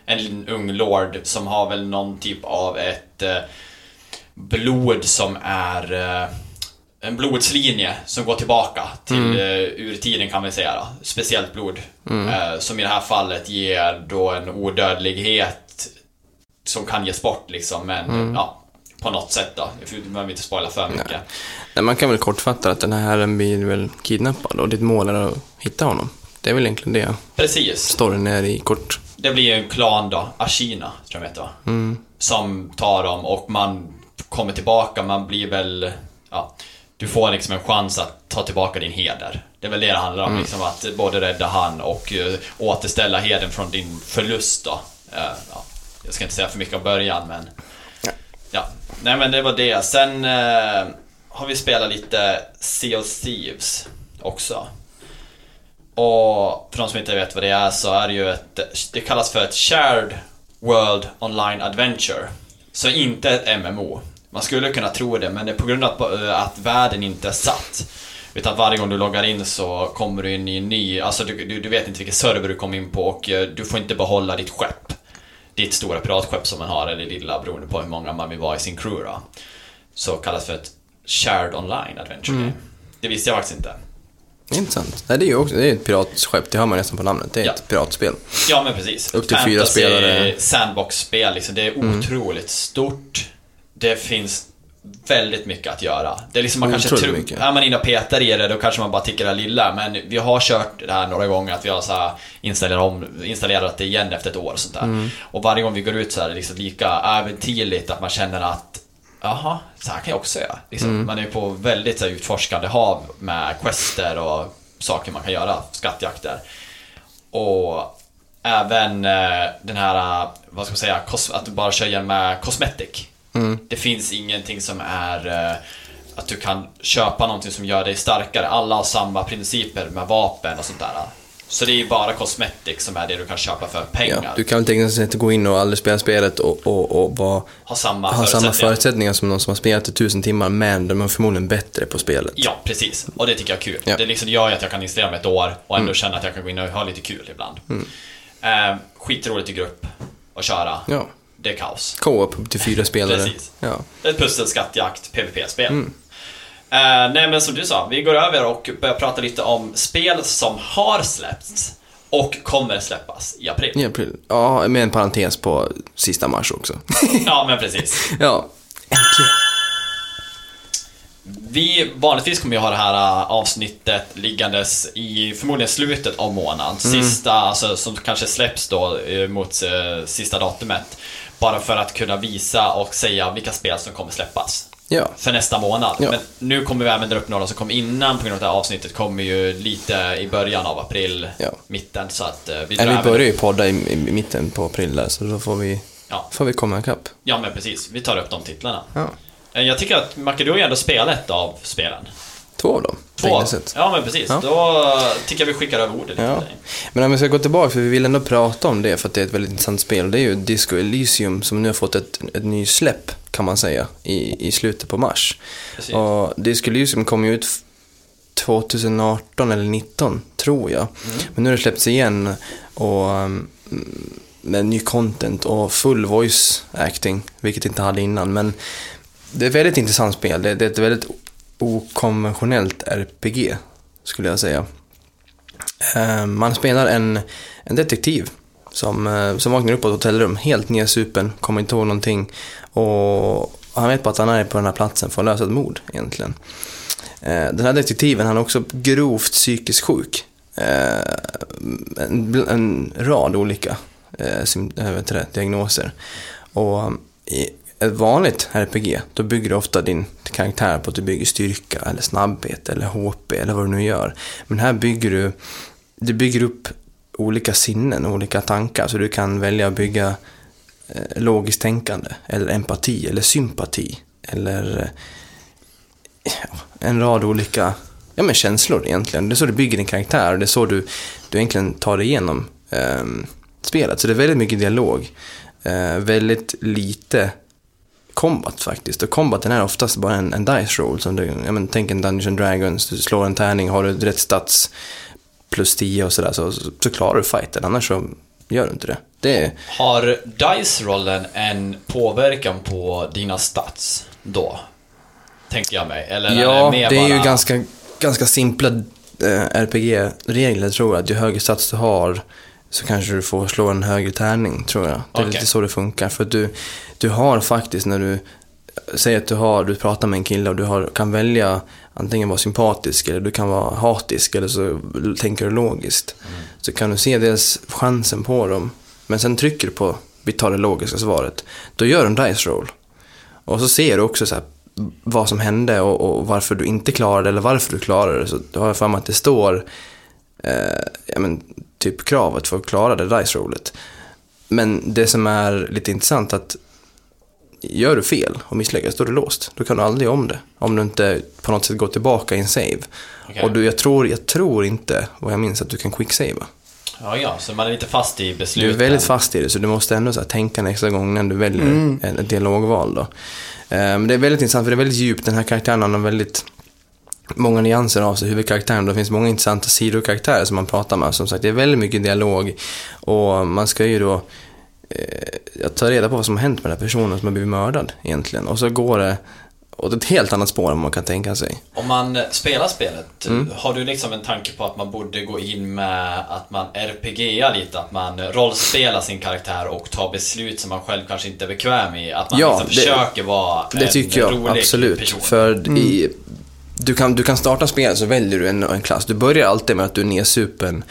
En ung lord som har väl någon typ av ett blod som är en blodslinje som går tillbaka till eh, urtiden kan vi säga då. Speciellt blod. Eh, som i det här fallet ger då en odödlighet som kan ges bort liksom, men ja, på något sätt då. Vi behöver inte spoila för mycket. Nej, man kan väl kortfatta att den här herren blir väl kidnappad och ditt mål är att hitta honom. Det är väl egentligen det Precis. storyn är i kort. Det blir en klan då, Ashina, tror jag de heter va? Som tar dem och man kommer tillbaka, man blir väl, ja, du får liksom en chans att ta tillbaka din heder. Det är väl det det handlar om, liksom att både rädda han och uh, återställa heden från din förlust då. Eh, ja, jag ska inte säga för mycket om början, men... Ja, nej men det var det. Sen eh, har vi spelat lite Sea of Thieves också. Och för de som inte vet vad det är så är det ju ett, det kallas för ett Shared World Online Adventure. Så inte ett MMO. Man skulle kunna tro det, men det är på grund av att, eh, att världen inte är satt. Utan att varje gång du loggar in så kommer du in i en ny, alltså du, du, du vet inte vilken server du kommer in på och eh, du får inte behålla ditt skepp. Ditt stora piratskepp som man har, eller lilla beroende på hur många man vill vara i sin crew då. Så kallas för ett Shared Online Adventure Game. Det visste jag faktiskt inte. Intressant. Nej, det är ju också det är ett piratskepp, det hör man nästan på namnet. Det är Ja. ett piratspel. Ja men precis. Upp till fyra spelare. Mm. sandbox-spel liksom. Det är otroligt stort. Det finns väldigt mycket att göra. Det är liksom man kanske tror, mycket. är man inne och petar i det då kanske man bara tycker det lilla. Men vi har kört det här några gånger att vi har så installerat, om, installerat det igen efter ett år och sånt där. Mm. Och varje gång vi går ut så är det liksom lika äventyrligt att man känner att Jaha, så här kan jag också göra. Liksom, Mm. Man är på väldigt så här, utforskande hav med quester och saker man kan göra, skattjakter. Och även eh, den här, vad ska man säga, att du bara kör igen med cosmetic. Det finns ingenting som är eh, att du kan köpa någonting som gör dig starkare. Alla har samma principer med vapen och sånt där. Så det är ju bara cosmetic som är det du kan köpa för pengar. Ja, du kan väl tekniskt sett gå in och aldrig spela spelet och, och, och vara, ha samma ha samma förutsättningar. förutsättningar som någon som har spelat i tusen timmar, men de är förmodligen bättre på spelet. Ja, precis. Och det tycker jag är kul. Ja. Det liksom gör ju att jag kan installera mig ett år och ändå känna att jag kan gå in och ha lite kul ibland. Eh, skitroligt i grupp att köra. Ja. Det är kaos. Co-op upp till fyra <laughs> spelare. Precis. Ja. Ett pussel, skattjakt, PVP-spel. Eh, nej men som du sa, vi går över och börjar prata lite om spel som har släppts och kommer släppas i april. I april. Ja, med en parentes på sista mars också. <laughs> ja, men precis. <laughs> ja. Äntligen. Vi vanligtvis kommer ju ha det här äh, avsnittet liggandes i förmodligen slutet av månaden. Sista, alltså som kanske släpps då eh, mot eh, sista datumet. Bara för att kunna visa och säga vilka spel som kommer släppas. Ja. för nästa månad. Ja. Men nu kommer vi även dra upp några som kom innan på grund av det här avsnittet kommer ju lite i början av april, Ja. mitten, så att eh, vi drar vi börjar ju podda i, i mitten på april där, så då får vi, får vi komma ikapp. ja, men precis. Vi tar upp de titlarna. Eh, Jag tycker att Makedonien ändå spelar ett av spelen. Två av dem, Två. Ja, men precis. Ja. Då tycker jag vi skickar över ordet lite Ja. Men om vi ska gå tillbaka, för vi vill ändå prata om det för att det är ett väldigt intressant spel. Det är ju Disco Elysium som nu har fått ett, ett ny släpp kan man säga i, i slutet på mars. Precis. Och Disco Elysium kom ju ut f- 2018 eller 19 tror jag. Men nu har det släppts igen och um, med ny content och full voice acting, vilket inte hade innan. Men det är ett väldigt intressant spel. Det, det är ett väldigt okonventionellt RPG skulle jag säga. Eh, man spelar en, en detektiv som, eh, som vaknar upp på ett hotellrum, helt nedsupen, kommer inte ihåg någonting. Och han vet bara att han är på den här platsen för att lösa ett mord egentligen. Eh, den här detektiven, han är också grovt psykiskt sjuk. En, en rad olika vet det, diagnoser. Och ett vanligt RPG, då bygger du ofta din karaktär på att du bygger styrka eller snabbhet eller HP eller vad du nu gör. Men här bygger du, du bygger upp olika sinnen, olika tankar. Så du kan välja att bygga eh, logiskt tänkande eller empati eller sympati eller eh, ja, en rad olika ja, men känslor egentligen. Det är så du bygger din karaktär och det är så du, du egentligen tar dig igenom eh, spelet. Så det är väldigt mycket dialog. Eh, väldigt lite combat faktiskt. Och combaten är oftast bara en, en dice roll. Som du, ja, men, tänk en Dungeons Dragons, du slår en tärning, har du rätt stats plus 10 och sådär så, så, klarar du fighten. Annars så gör du inte det. Det är, Har Dice-rollen en påverkan på dina stats då? Tänker jag mig. Eller är ja, det är ju bara- ganska, ganska simpla eh, RPG-regler tror jag. Att ju högre stats du har så kanske du får slå en högre tärning, tror jag. Det är Okej. lite så det funkar. För du, du har faktiskt när du Säg att du, har, du pratar med en kille och du har, kan välja antingen vara sympatisk eller du kan vara hatisk eller så tänker du logiskt. Så kan du se dels chansen på dem. Men sen trycker du på, vi tar det logiska svaret. Då gör du en dice roll. Och så ser du också så här, vad som hände och, och varför du inte klarade det eller varför du klarade det. Så då har jag för mig att det står eh, ja, men, typ kravet för att klara det dice rollet. Men det som är lite intressant att gör du fel och misslyckas, då är du låst. Då kan du aldrig göra om det. Om du inte på något sätt går tillbaka i en save. Okej. Och du, jag, tror, jag tror inte, vad jag minns, att du kan quicksavea. Ja, ja, så man är lite fast i Du besluten. är väldigt fast i det, så du måste ändå så här, tänka en extra gång när du väljer Mm. en, ett dialogval. Då. Men det är väldigt intressant, för det är väldigt djupt. Den här karaktären har väldigt många nyanser av sig, huvudkaraktären. Det finns många intressanta sidokaraktärer som man pratar med. Som sagt, det är väldigt mycket dialog. Och man ska ju då eh, ta reda på vad som har hänt med den här personen som har blivit mördad egentligen. Och så går det åt ett helt annat spår än man kan tänka sig. Om man eh, spelar spelet, Mm. har du liksom en tanke på att man borde gå in med att man RPGar lite, att man rollspelar sin karaktär och tar beslut som man själv kanske inte är bekväm i? Att man Ja, liksom det- försöker vara Det en tycker jag rolig absolut. person? För i, du, kan, du kan starta spelet så väljer du en, en klass. Du börjar alltid med att du är nedsupen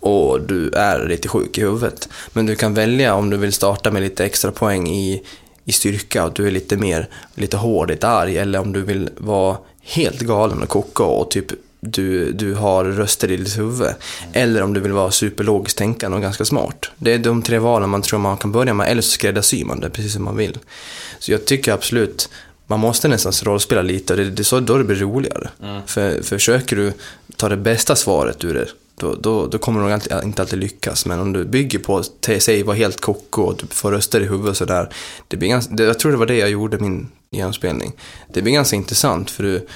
och du är lite sjuk i huvudet. Men du kan välja om du vill starta med lite extra poäng i, i styrka och du är lite mer lite hård, lite arg. Eller om du vill vara helt galen och koko och typ du, du har röster i ditt huvud. Eller om du vill vara superlogiskt tänkande och ganska smart. Det är de tre valen man tror man kan börja med. Eller så skräddarsyr man det precis som man vill. Så jag tycker absolut man måste nästan rollspela lite och det, det är så då det blir roligare. För, försöker du ta det bästa svaret ur det, då, då, då kommer du nog alltid, inte alltid lyckas. Men om du bygger på säg vara helt koko och du får röster i huvudet och sådär. Det blir ganska, det, jag tror det var det jag gjorde min genomspelning. Det blir ganska intressant för du,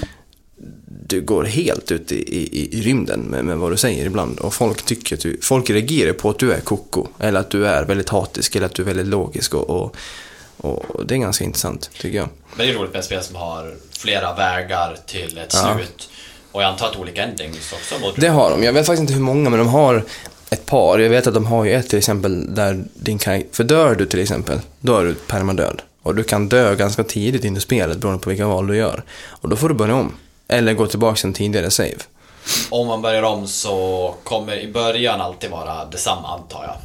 du går helt ut i, i, i rymden med, med vad du säger ibland. Och folk tycker att du, folk reagerar på att du är koko. Eller att du är väldigt hatisk eller att du är väldigt logisk. Och, och, och det är ganska intressant tycker jag. Men det är roligt med ett spel som har flera vägar till ett Ja. slut. Och jag antar att olika endings också. Det har de. Jag vet faktiskt inte hur många, men de har ett par. Jag vet att de har ju ett till exempel där din karaktär... För dör du till exempel, då är du permadöd. Och du kan dö ganska tidigt in i spelet beroende på vilka val du gör. Och då får du börja om. Eller gå tillbaka till en tidigare save. Om man börjar om så kommer i början alltid vara detsamma antar jag.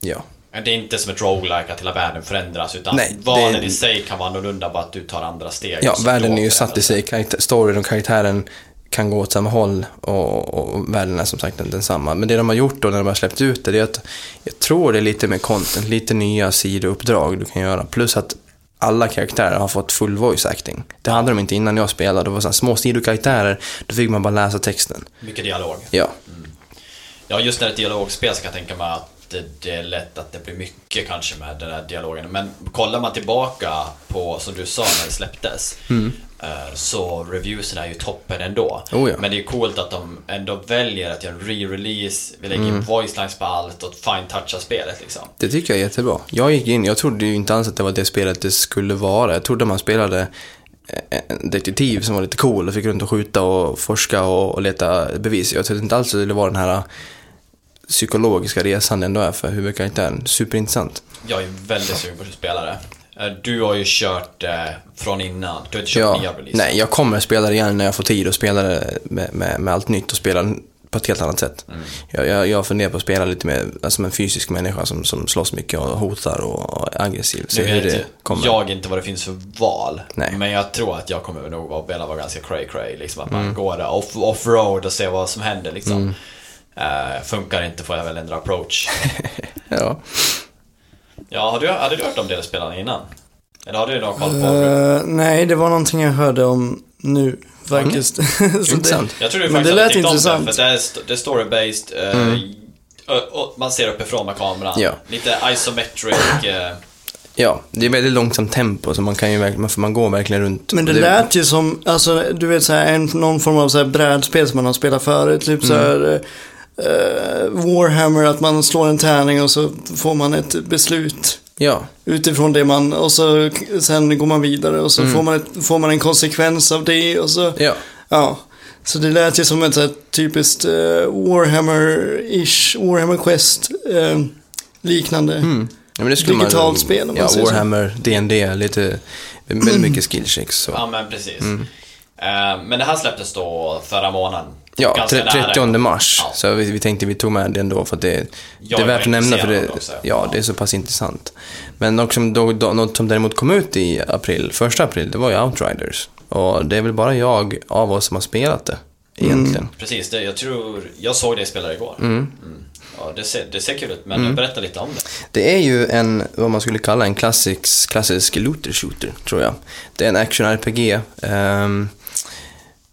Ja. Det är inte som ett roguelike att hela världen förändras utan Nej, valen det- i sig kan vara annorlunda bara att du tar andra steg. Ja, världen är ju satt i sig. Storyn och karaktären kan gå åt samma håll och, och världen är som sagt den- densamma. Men det de har gjort då när de har släppt ut det, det är att jag tror det är lite mer content, lite nya sidouppdrag du kan göra. Plus att alla karaktärer har fått full voice acting. Det hade de inte innan jag spelade. Det var så här små sidokaraktärer, då fick man bara läsa texten. Mycket dialog. Ja, Ja, just när det är ett dialogspel så kan jag tänka mig att det, är lätt att det blir mycket kanske med den här dialogen. Men kollar man tillbaka på, som du sa när det släpptes, eh, så reviewsen är ju toppen ändå. Oh ja. Men det är coolt att de ändå väljer att göra en re-release, vi lägger in voice lines på allt och fine-toucha spelet liksom. det tycker jag är jättebra. Jag gick in, jag trodde ju inte alls att det var det spelet det skulle vara. Jag trodde man spelade eh, en detektiv som var lite cool och fick runt och skjuta och forska och leta bevis. Jag trodde inte alls att det skulle vara den här psykologiska resan ändå är för huvudkaraktären. Superintressant. Jag är väldigt sugen på att spela det. Eh, Du har ju kört eh, från innan, du har inte kört Ja, nya releaser. nej, jag kommer att spela det igen när jag får tid och spela det med, med, med allt nytt och spela på ett helt annat sätt. Mm. Jag, jag, jag funderar på att spela lite mer alltså, som en fysisk människa som, som slåss mycket och hotar och, och är aggressiv. Se hur det kommer. jag inte vad det finns för val. Nej. Men jag tror att jag kommer nog att vilja vara ganska cray cray. Liksom att man Mm. går där off- off-road och ser vad som händer liksom. Eh, funkar inte får jag väl ändra approach. <laughs> Ja. ja, har du, hade du hört om delspelarna innan? Eller har du någon koll på? Eh, nej, det var någonting jag hörde om nu faktiskt. <laughs> Så det, Intressant. jag tror du men faktiskt det lät intressant. det, för det är, det är story-based. eh, och man ser uppifrån med kameran. Ja. Lite isometric. eh, ja, det är väldigt långsamt tempo så man kan ju verkligen, man, man går verkligen runt. Men det lät ju som, alltså du vet så här, en, någon form av så här brädspel som man har spelat förut. Typ så här eh, Warhammer, att man slår en tärning och så får man ett beslut. Ja, Utifrån det man, och så sen går man vidare och så får, man ett, får man en konsekvens av det och så, ja. ja. Så det lät ju som ett så typiskt eh, Warhammer-ish, Warhammer Quest eh, liknande. Mm. ja men det skulle Digitalt man, spel, om man Ja, säger så. Warhammer, D&D lite, väldigt mycket <clears throat> skill checks. Så. ja, men precis. Eh, men det här släpptes då förra månaden. Ja, Ganska tre- nära. 30 mars. Ja. Så vi, vi tänkte vi tog med det ändå för att det, det är är värt att nämna för det, också. ja, det är så pass intressant. Men också, då, då, något som däremot kom ut i april, första april, det var ju Outriders. Och det är väl bara jag av oss som har spelat det, egentligen. Precis, det, jag tror... Jag såg det spelare igår. Mm. Ja, det ser, det ser kul ut, men Mm. berätta lite om det. Det är ju en, vad man skulle kalla en klassisk, klassisk looter shooter, tror jag. Det är en action-RPG. ehm,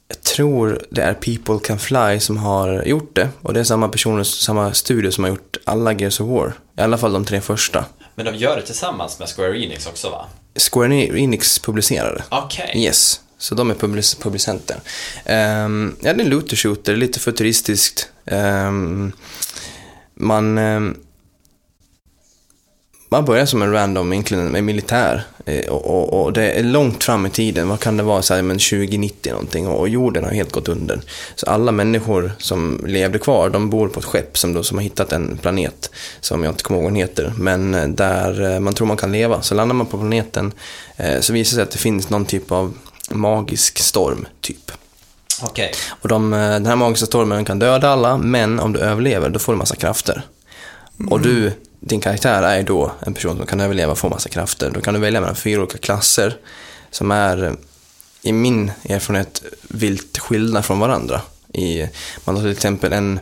jag tror det är People Can Fly som har gjort det. Och det är samma personer, samma studio som har gjort alla Gears of War. I alla fall de tre första. Men de gör det tillsammans med Square Enix också va? Square Enix publicerade. Okej. Yes, så de är public- producenter. Um, ja, det är en looter shooter, lite futuristiskt. Ehm, man, ehm, man börjar som en random, egentligen med militär. Eh, och, och, och det är långt fram i tiden, vad kan det vara, så här, men 2090 någonting. Och, och jorden har helt gått under. Så alla människor som levde kvar, de bor på ett skepp som, då, som har hittat en planet, som jag inte kommer ihåg vad den heter, men eh, där eh, man tror man kan leva. Så landar man på planeten, eh, så visar det sig att det finns någon typ av magisk storm, typ. Okej. Och de, den här magiska stormen kan döda alla, men om du överlever, då får du massa krafter. Mm. Och du, din karaktär är ju då en person som kan överleva och få massa krafter. Då kan du välja mellan fyra olika klasser som är, i min erfarenhet, vilt skilda från varandra. I, man har till exempel en,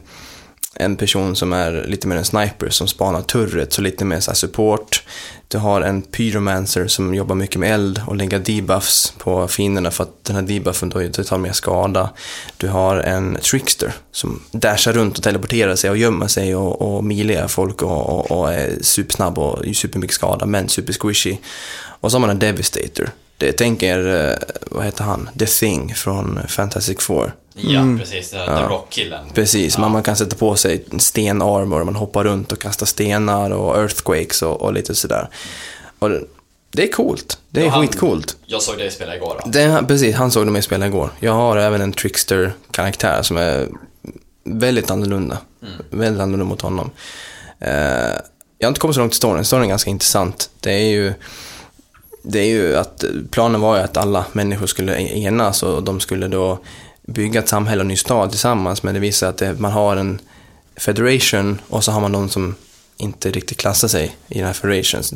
en person som är lite mer en sniper som spanar turret, så lite mer så här support. Du har en pyromancer som jobbar mycket med eld och lägger debuffs på fienderna för att den här debuffen då tar mer skada. Du har en trickster som dashar runt och teleporterar sig och gömmer sig och, och milear folk och, och, och är supersnabb och gör supermycket skada men super squishy. Och så har man en devastator. Det tänker, eh, vad heter han, The Thing från Fantastic Four. Ja, precis. Det, Den rockkillen. Precis, man, man kan sätta på sig en stenarmor, man hoppar runt och kastar stenar och earthquakes och, och lite sådär. Och det, är coolt. Det är han- skitcoolt. Jag såg dig spela igår då. Det, precis, han såg mig spela igår. Jag har även en trickster-karaktär som är väldigt annorlunda. Väldigt annorlunda mot honom. Eh, jag har inte kommit så långt i storyn. Storyn är ganska intressant. Det är ju det är ju att planen var ju att alla människor skulle enas och de skulle då bygga ett samhälle och en ny stad tillsammans men det visar att det, man har en federation och så har man de som inte riktigt klassar sig i den här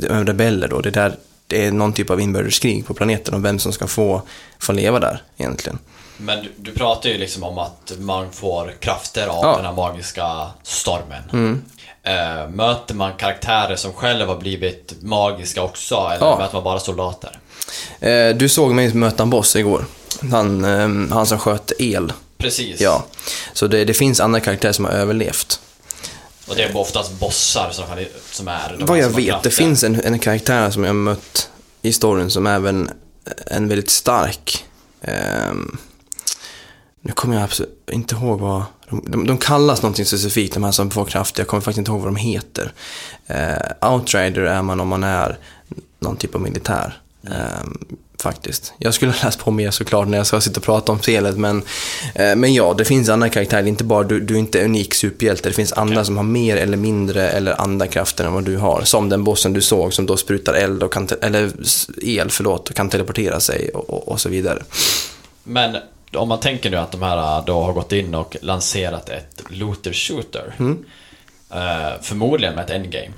är rebeller då, det är, där, det är någon typ av inbördeskrig på planeten om vem som ska få, få leva där egentligen. Men du, du pratar ju liksom om att man får krafter av Ja. den här magiska stormen. Mm. Eh, möter man karaktärer som själv har blivit magiska också, eller Ja. möter man bara soldater? Eh, du såg mig möta en boss igår. Han, eh, han som sköt el. Precis. Ja. Så det, det finns andra karaktärer som har överlevt. Och det är oftast bossar som, som är de Vad jag vet, det krafter. finns en, en karaktär som jag mött i storyn som är även en väldigt stark... ehm, nu kommer jag absolut inte ihåg vad... De, de, de kallas någonting specifikt, de här som får kraft. Jag kommer faktiskt inte ihåg vad de heter. Uh, Outrider är man om man är någon typ av militär. Ehm, faktiskt. Jag skulle ha läst på mer såklart när jag ska sitta och prata om spelet, men, eh, men ja, det finns andra karaktärer. Inte bara du, du är inte unik superhjälte. Det finns andra Okej. som har mer eller mindre eller andra krafter än vad du har. Som den bossen du såg som då sprutar eld och kan, eller el, förlåt, och kan teleportera sig och, och, och så vidare. Men om man tänker nu att de här då har gått in och lanserat ett looter shooter. Mm. Eh, förmodligen med ett endgame.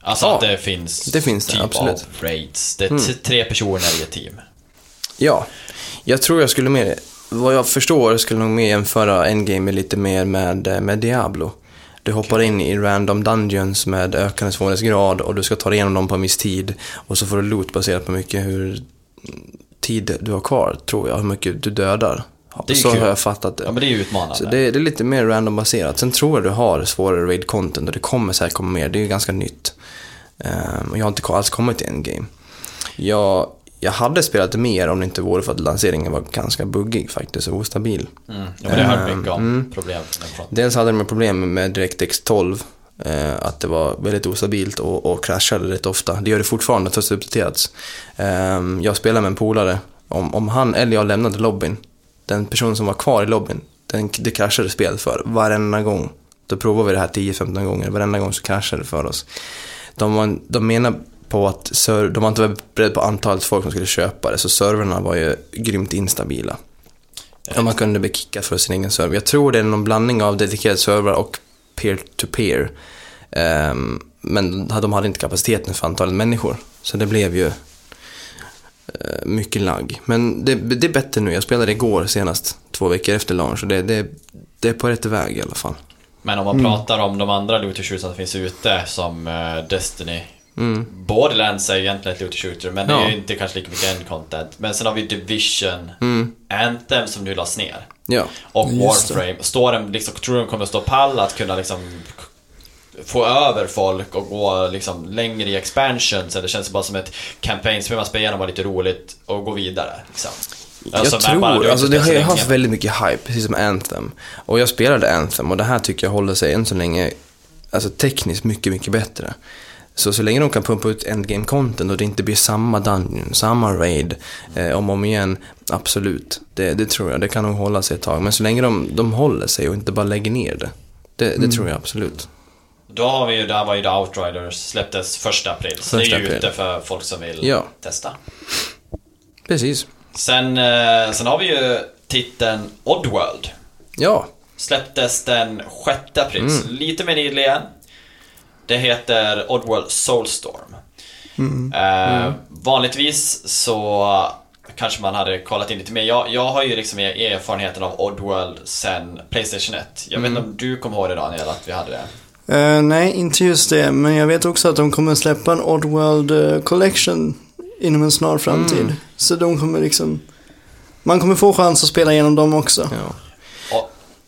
Alltså Ja, att det finns det finns det, typ absolut. av raids. Det är t- tre personer i ett team. Ja, jag tror jag skulle mer, vad jag förstår skulle nog mer jämföra Endgame lite mer med, eh, med Diablo. Du hoppar in i random dungeons med ökande svårighetsgrad och du ska ta dig igenom dem på en viss tid. Och så får du loot baserat på mycket hur tid du har kvar, tror jag. Hur mycket du dödar. Det är så kul. har jag fattat det. Ja men det är ju utmanande. Så det, det är lite mer random baserat. Sen tror jag du har svårare raid content och det kommer säkert komma mer. Det är ju ganska nytt. Ehm, och jag har inte alls kommit till endgame. Jag, jag hade spelat mer om det inte vore för att lanseringen var ganska buggig faktiskt och ostabil. Mm. Ja, men det har jag hört Ehm, mycket om mm. problem. Dels hade de problem med DirectX 12. Eh, att det var väldigt ostabilt och, och kraschade rätt ofta. Det gör det fortfarande trots att det uppdaterats. Eh, jag spelade med en polare. Om, om han eller jag lämnade lobbyn, den personen som var kvar i lobbyn, den, det kraschade spelet för varenda gång. Då provade vi det här 10-15 gånger. Varenda gång så kraschade det för oss. De, var, de menar på att ser, de var inte beredda på antalet folk som skulle köpa det, så servrarna var ju grymt instabila. Ja, man kunde bli kickad för sin egen server. Jag tror det är någon blandning av dedikerade servrar och peer-to-peer. Ehm, men de hade inte kapaciteten för antalet människor. Så det blev ju eh, mycket lagg. Men det, det är bättre nu. Jag spelade igår senast, två veckor efter launch. Och det, det, det är på rätt väg i alla fall. Men om man pratar om de andra looter som finns ute som eh, Destiny. Mm. Borderlands är ju egentligen ett looter shooter men det är Ja. ju inte kanske lika mycket end content. Men sen har vi Division, Mm. Anthem som nu lades ner. Ja. Och Just det. Warframe. Står den, liksom, tror du de kommer stå pall att kunna liksom få över folk och gå liksom längre i expansions eller känns det bara som ett campaign-spel man spelar igenom och lite roligt och gå vidare? Liksom. Jag Alltså, bara- tror, har alltså det har ju haft väldigt mycket hype, precis som Anthem. Och jag spelade Anthem och det här tycker jag håller sig än så länge, alltså tekniskt mycket, mycket bättre. Så så länge de kan pumpa ut endgame content och det inte blir samma dungeon, samma raid eh, om och om igen, absolut. Det, det tror jag, det kan nog hålla sig ett tag. Men så länge de, de håller sig och inte bara lägger ner det, det, det tror jag absolut. Då har vi ju, där var ju The Outriders, släpptes första april. Så det är Första ju april. ute för folk som vill Ja. testa. Precis. Sen, eh, sen har vi ju titeln Oddworld. Ja, Släpptes den 6 april, så lite mer nyligen. Det heter Oddworld Soulstorm. Eh, vanligtvis så kanske man hade kollat in lite mer. Jag, jag har ju liksom erfarenheten av Oddworld sen Playstation 1. Jag vet inte om du kommer ihåg det Daniel, att vi hade det? Eh, nej, inte just det. Men jag vet också att de kommer släppa en Oddworld eh, Collection inom en snar framtid. Så de kommer liksom... Man kommer få chans att spela igenom dem också. ja.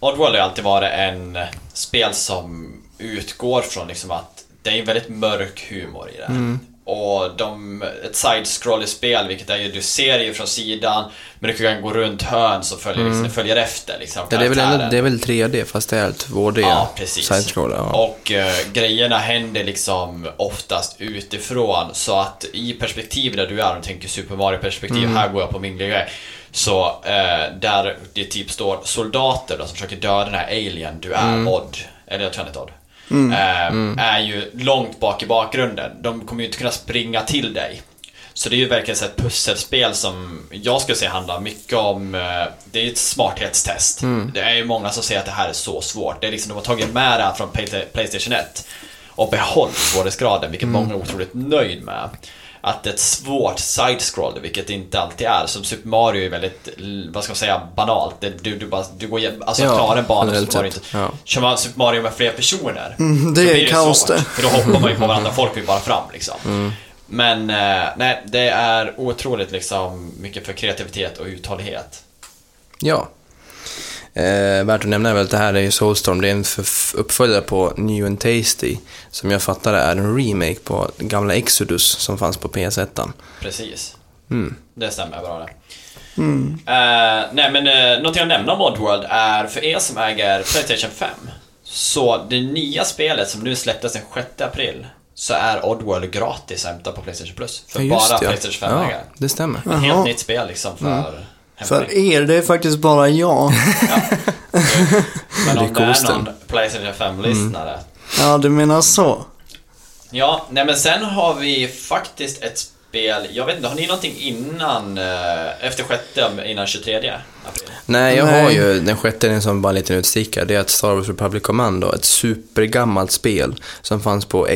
Oddworld har alltid varit en spel som utgår från liksom att det är en väldigt mörk humor i det. Och de, ett side-scrollig spel, vilket är ju, du ser ju från sidan, men du kan gå runt hörn så följer, liksom, det följer efter liksom, det, är väl ändå, det är väl 3D fast det är 2D. Ja, precis. Side-scroller, ja. Och eh, grejerna händer liksom oftast utifrån så att i perspektiv där du är, om du tänker Super Mario-perspektiv, Mm. här går jag på min grej. Så eh, där det typ står soldater då, som försöker döda den här alien du är, Mm. Odd. Eller jag tror han heter Odd. Eh, Är ju långt bak i bakgrunden. De kommer ju inte kunna springa till dig. Så det är ju verkligen så ett pusselspel som jag skulle säga handlar mycket om, eh, det är ett smarthetstest. Det är ju många som säger att det här är så svårt. Det är liksom, de har tagit med det här från Play- Playstation 1 och behållit svårighetsgraden, vilket Mm. många är otroligt nöjd med. Att ett svårt side-scroll, vilket inte alltid är. Som Super Mario är väldigt, vad ska man säga, banalt. Det, du, du, bara, du går alltså Ja, klarar en bana Super Mario inte. ja. Kör man Super Mario med fler personer, Mm, det är kaos det. För då hoppar man ju på varandra, <laughs> folk vill bara fram liksom. Mm. Men eh, nej, det är otroligt liksom mycket för kreativitet och uthållighet. Ja. Eh, värt att nämna är väl att det här är ju Soulstorm, det är en uppföljare på New and Tasty, som jag fattar är en remake på gamla Exodus som fanns på PS1. Precis. Mm. Det stämmer bra det. Mm. Eh, nej men uh, någonting att nämna om Oddworld är för er som äger Playstation 5 Så det nya spelet som nu släpptes den 6 april Så är Oddworld gratis att hämta på Playstation Plus För Ja, bara det, ja. Playstation 5 Ja, ägare det stämmer. Ett Jaha. helt nytt spel liksom för För er, det är faktiskt bara jag. <laughs> Men om det är någon Playstation 5-lyssnare Ja, du menar så. Ja, nej men sen har vi faktiskt ett spel, jag vet inte, har ni någonting innan, eh, efter sjätte, innan 23 april? Nej, jag har ju den sjätte, den som bara en liten utstickare. Det är att Star Wars Republic Commando, ett supergammalt spel som fanns på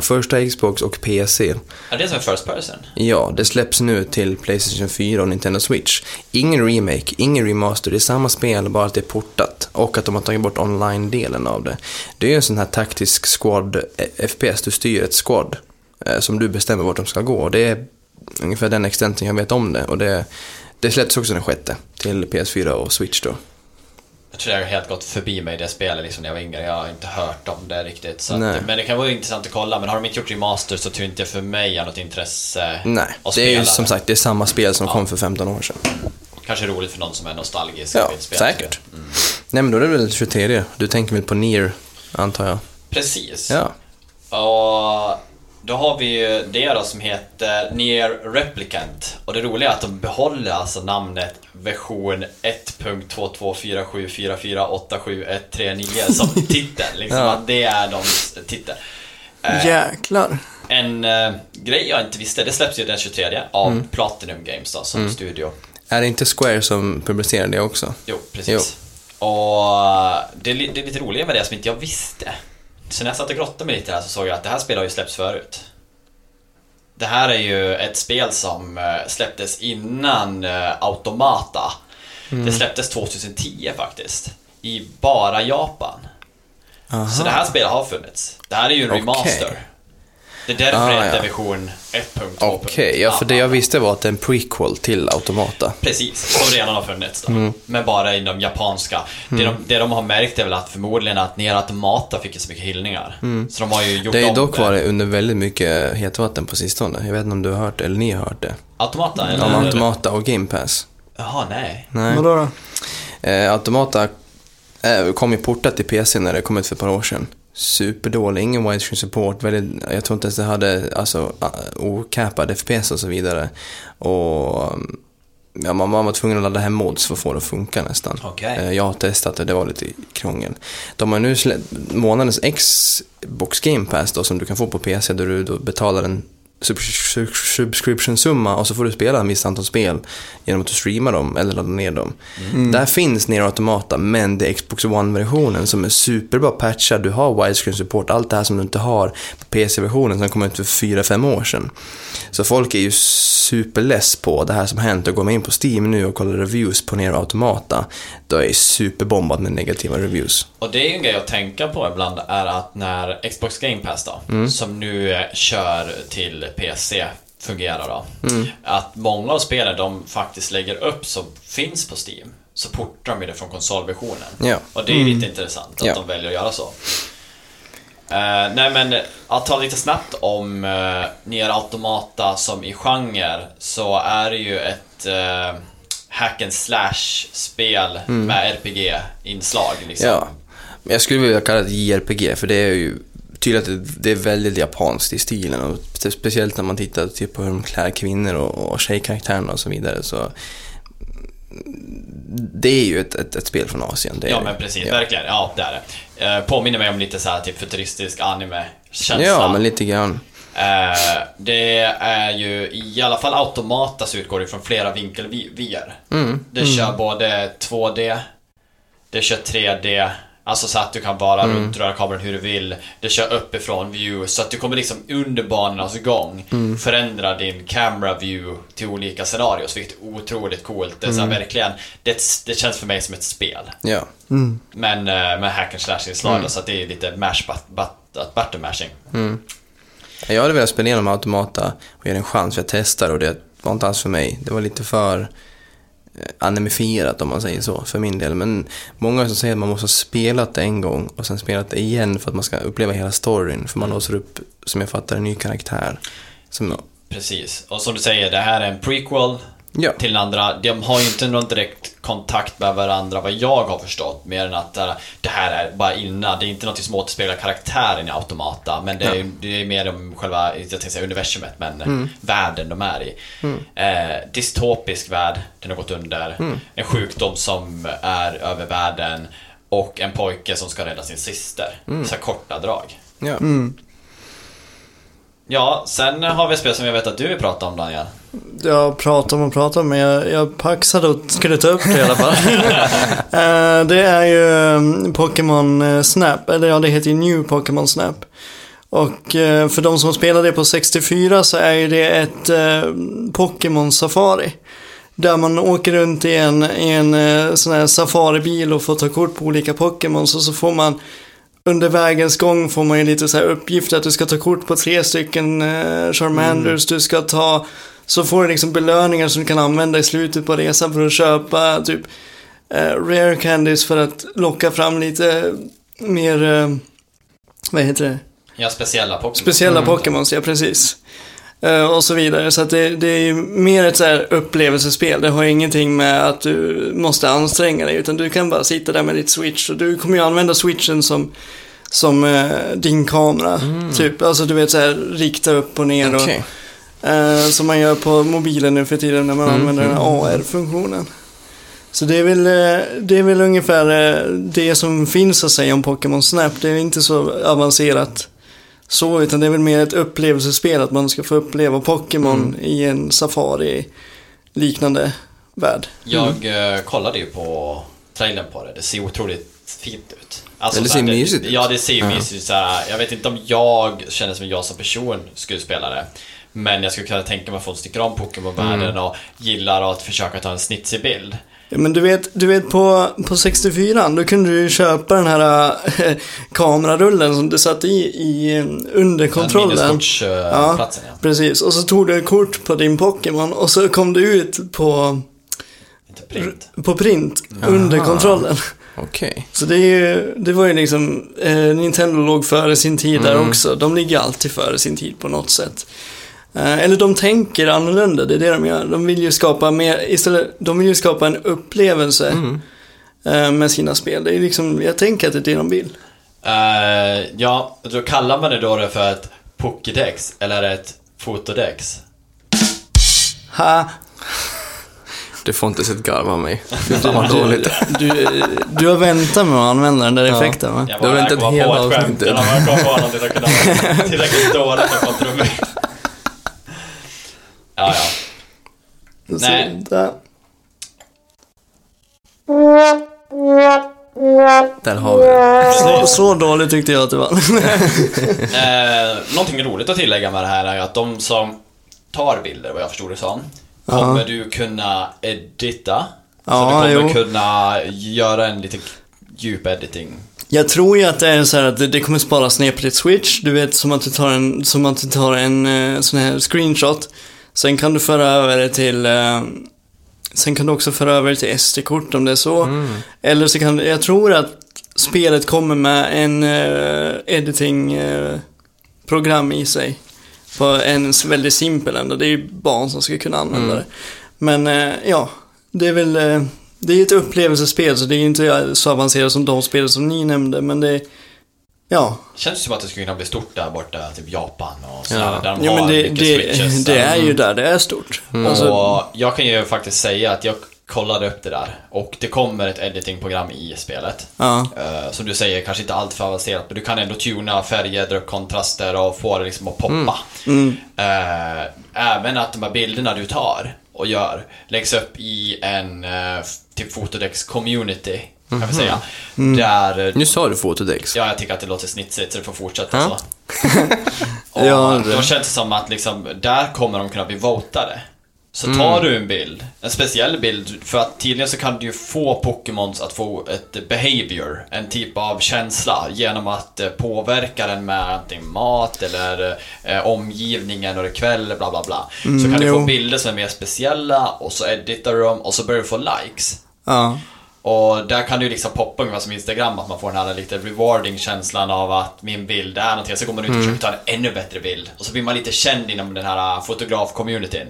första Xbox och PC. Är det som är First Person? Ja, det släpps nu till Playstation 4 och Nintendo Switch. Ingen remake, ingen remaster, det är samma spel, bara att det är portat. Och att de har tagit bort online-delen av det. Det är ju en sån här taktisk squad eh, FPS, du styr ett squad som du bestämmer vart de ska gå. Och det är ungefär den extenten jag vet om det. Och det, det släpps också den sjätte till PS4 och Switch då. Jag tror jag har helt gått förbi mig det spelet liksom när jag var yngre. Jag har inte hört om det riktigt. Så att, men det kan vara intressant att kolla. Men har de inte gjort remaster så tror jag inte för mig är något intresse Nej, att det är ju spela som sagt det är samma spel som Ja. kom för 15 år sedan. Kanske roligt för någon som är nostalgisk. Ja, spela säkert. Mm. Nej men då är det väl 23 Du tänker väl på Nier, antar jag? Precis. Ja. Och då har vi ju det då som heter Near Replicant. Och det roliga är att de behåller alltså namnet version 1.22474487139 som <laughs> titel. Liksom, Ja. att det är de titel. Eh, Jäklar. En eh, grej jag inte visste, det släpps ju den 23 av Platinum Games då, som studio. Är det inte Square som publicerar det också? Jo, precis. Och eh, det är, det är lite roligare med det som inte jag visste. Så när jag satt och grottade mig lite här så såg jag att det här spelet har ju släppts förut. Det här är ju ett spel som eh, släpptes innan eh, Automata. Det släpptes 2010 faktiskt. I bara Japan. Aha. Så det här spelet har funnits. Det här är ju en remaster. Det är därför Ah, det heter ja. version 1.2. Okej, ja för det jag visste var att det är en prequel till Automata. Precis, som redan har funnits då. Mm. Men bara inom japanska. Det, de, det de har märkt är väl att förmodligen att Nier Automata fick så mycket hyllningar. Så de har ju gjort Mm. Det är dock varit under väldigt mycket hetvatten på sistone. Jag vet inte om du har hört det, eller ni har hört det. Automata? Eller? Om Automata och Game Pass. Jaha, nej. Nej. Vadå då? Eh, Automata eh, kom ju portat till PC när det kom ut för ett par år sedan. Superdålig, ingen widescreen support, väldigt, jag tror inte ens det hade alltså, uh, ocappad FPS och så vidare. Och um, ja, man, man var tvungen att ladda hem mods för att få det att funka nästan. Okej. Eh, jag har testat det, det var lite krångel. De har nu släppt månadens Xbox Game Pass då, som du kan få på PC där du då betalar en subscription-summa och så får du spela en viss antal spel genom att du streamar dem eller laddar ner dem. Där finns Nier Automata, men det är Xbox One-versionen som är superbra patchad. Du har widescreen support, allt det här som du inte har på PC-versionen som kom ut för 4-5 år sedan. Så folk är ju superless på det här som hänt och går man in på Steam nu och kollar reviews på Nier Automata, då är jag superbombad med negativa reviews. Och det är ju en grej att tänka på ibland är att när Xbox Game Pass då, Mm. som nu eh, kör till PC, fungerar då. Mm. Att många av spelen de faktiskt lägger upp som finns på Steam, så portar de det från konsolversionen. Ja. Och det är ju lite intressant att Ja. de väljer att göra så. Eh, nej men, att ta lite snabbt om uh, Nier Automata som i genre, så är det ju ett uh, hack and slash-spel med RPG-inslag liksom. Mm. Ja, men jag skulle vilja kalla det JRPG för det är ju tydligt att det- är väldigt japanskt i stilen och spe- speciellt när man tittar typ på hur de klär kvinnor och, och tjejkaraktärerna och så vidare så det är ju ett, ett, ett spel från Asien. Ja men precis, ja. verkligen. Ja, det är det. Eh, påminner mig om lite så här typ futuristisk anime-känsla. Ja, men lite grann. Eh, det är ju i alla fall Automata så utgår det från flera vinkelvyer. Mm. Det kör både 2D, det kör 3D Alltså så att du kan bara runt röra kameran hur du vill. Det kör uppifrån view. Så att du kommer liksom under banornas gång förändra din camera view till olika scenarios. Vilket är otroligt coolt. Det är så här, verkligen, det, det känns för mig som ett spel. Ja. Men eh, med hack and slash inslag då, så att det är lite mash but, but, button mashing. Jag hade velat spela igenom Automata och ge det en chans för jag testar och det var inte alls för mig. Det var lite för animifierat om man säger så, för min del. Men många som säger att man måste ha spelat det en gång och sen spelat det igen för att man ska uppleva hela storyn. För man låser upp, som jag fattar en ny karaktär. Som, Precis. Och som du säger, det här är en prequel ja, till den andra. De har ju inte någon direkt kontakt med varandra vad jag har förstått. Mer än att eh, det här är bara innan. Det är inte något som återspeglar karaktären i Automata. Men det är, Ja. det är mer om själva, jag tänkte säga universumet, men världen de är i. Eh, dystopisk värld, den har gått under. En sjukdom som är över världen. Och en pojke som ska rädda sin syster. Så här korta drag. ja. Ja, sen har vi ett spel som jag vet att du vill prata om Daniel. Jag pratar om och pratar men jag, jag paxade och skulle ta upp det i alla fall. <laughs> Eh, det är ju um, Pokémon eh, Snap, eller ja det heter ju New Pokémon Snap. Och eh, för de som spelar det på 64 så är ju det ett Pokémon Safari. Där man åker runt i en, i en sån här safaribil och får ta kort på olika Pokémon. Så, så får man under vägens gång får man ju lite så här uppgifter att du ska ta kort på tre stycken eh, Charmanders, du ska ta så får du liksom belöningar som du kan använda i slutet på resan för att köpa typ eh, rare candies för att locka fram lite mer, eh, vad heter det? Ja, speciella Pokémon. Speciella Pokémons, ja precis. Eh, och så vidare. Så det, det är ju mer ett så här upplevelsespel. Det har ingenting med att du måste anstränga dig. Utan du kan bara sitta där med ditt switch. Och du kommer ju använda switchen som, som eh, din kamera. Typ, alltså du vet så här rikta upp och ner. Okej. Och, eh, som man gör på mobilen nu för tiden när man använder den här AR-funktionen. Så det är väl, eh, det är väl ungefär eh, det som finns att säga om Pokémon Snap. Det är inte så avancerat så, utan det är väl mer ett upplevelsespel att man ska få uppleva Pokémon i en safari-liknande värld. Jag eh, kollade ju på trailern på det, det ser otroligt fint ut. Alltså, Ja, det ser mysigt ut. Ja, det ser Ja. mysigt ut. Jag vet inte om jag känner som jag som person skulle spela det. Men jag skulle kunna tänka mig att folk tycker om Pokémon-världen Mm. och gillar att försöka ta en snitsig bild. Ja, men du vet, du vet på, på 64 då kunde du ju köpa den här äh, kamerarullen som du satte i, i eh, under kontrollen. Minneskortsplatsen, ja. Precis, och så tog du ett kort på din Pokémon och så kom du ut på, print. på print under Aha. kontrollen. Okej. Så det, är ju, det var ju liksom, eh, Nintendo låg före sin tid där också. De ligger alltid före sin tid på något sätt. Eh, eller de tänker annorlunda, det är det de gör. De vill ju skapa mer, istället, de vill ju skapa en upplevelse eh, med sina spel. Det är liksom, jag tänker att det är det de vill. Eh, ja, då kallar man det då det för ett Pokédex eller ett Fotodex. Ha! Du får inte sett garva av mig. <laughs> Fy fan vad Du, dåligt. du, du har väntat med att använda den där Ja. effekten va? Jag Du har bara väntat kom hela på ett skämt, avsnittet. eller bara kom på någonting som kunde vara <laughs> tillräckligt dåligt för att kontrollera. Ja, ja. Nej. där. Där har vi det. Så, så dåligt tyckte jag att det var. <laughs> Eh, någonting roligt att tillägga med det här är att de som tar bilder, vad jag förstod det som, kommer du kunna edita. Så Ja, du kommer jo. kunna göra en lite djup editing. Jag tror ju att det är så här att det, det kommer sparas ner på ditt switch. Du vet som att du tar en, som att du tar en eh, sån här screenshot. Sen kan du föra över det till eh, Sen kan du också föra över det till SD-kort om det är så. Eller så kan jag tror att spelet kommer med en eh, editing eh, i sig. På en väldigt simpel ändå. Det är ju barn som ska kunna använda det. Men eh, ja, det är väl eh, det är ett upplevelsespel så det är inte så avancerat som de spel som ni nämnde. Men det ja. Känns som att det skulle kunna bli stort där borta, typ Japan och sådär, Ja. där de ja har men det, mycket det, switches. det är ju där det är stort. Alltså, Och jag kan ju faktiskt säga att jag kollade upp det där och det kommer ett editingprogram i spelet. ja. Eh, som du säger, kanske inte allt för avancerat, men du kan ändå tuna färger, dra upp kontraster och få det liksom att poppa. Mm. Eh, även att de här bilderna du tar och gör läggs upp i en uh, typ Fotodex community kan vi säga. Där, Nu sa du Fotodex. ja, jag tycker att det låter snitsigt så det får fortsätta Ja. så. <laughs> och Ja, det- då känns det som att liksom, där kommer de kunna bli votade. Så tar du en bild, en speciell bild, för att tidigare så kan du ju få Pokémons att få ett behavior, en typ av känsla, genom att eh, påverka den med antingen mat eller eh, omgivningen är kväll, bla bla bla. så kan du få jo. bilder som är mer speciella och så editar du dem och så börjar du få likes. Ja. Och där kan du ju liksom poppa ungefär som Instagram, att man får den här lite rewarding känslan av att min bild är någonting, så går man ut och försöker ta en ännu bättre bild. Och så blir man lite känd inom den här fotograf-communityn.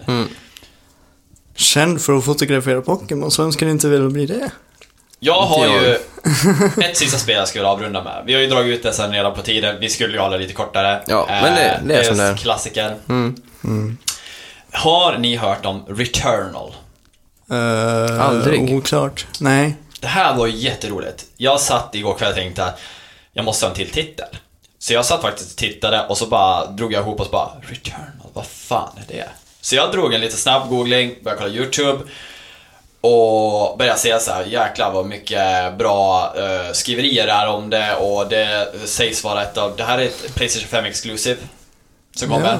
Känd för att fotografera Pokémon, så vem skulle inte vilja bli det? Jag har Inte ju <laughs> ett sista spel jag skulle avrunda med. Vi har ju dragit ut det sen redan på tiden, vi skulle ju hålla lite kortare. Ja, men det- det är sån där. klassiker. Har ni hört om Returnal? Uh, Aldrig. Oklart. Nej. Det här var ju jätteroligt. Jag satt igår kväll och tänkte att jag måste ha en till titel. Så jag satt faktiskt och tittade och så bara drog jag ihop och så bara Returnal, vad fan är det? Så jag drog en lite snabb googling, började kolla YouTube och började se så här, jäklar vad mycket bra eh, skriverier är om det och det sägs vara ett av, det här är ett Playstation 5 Exclusive som kommer.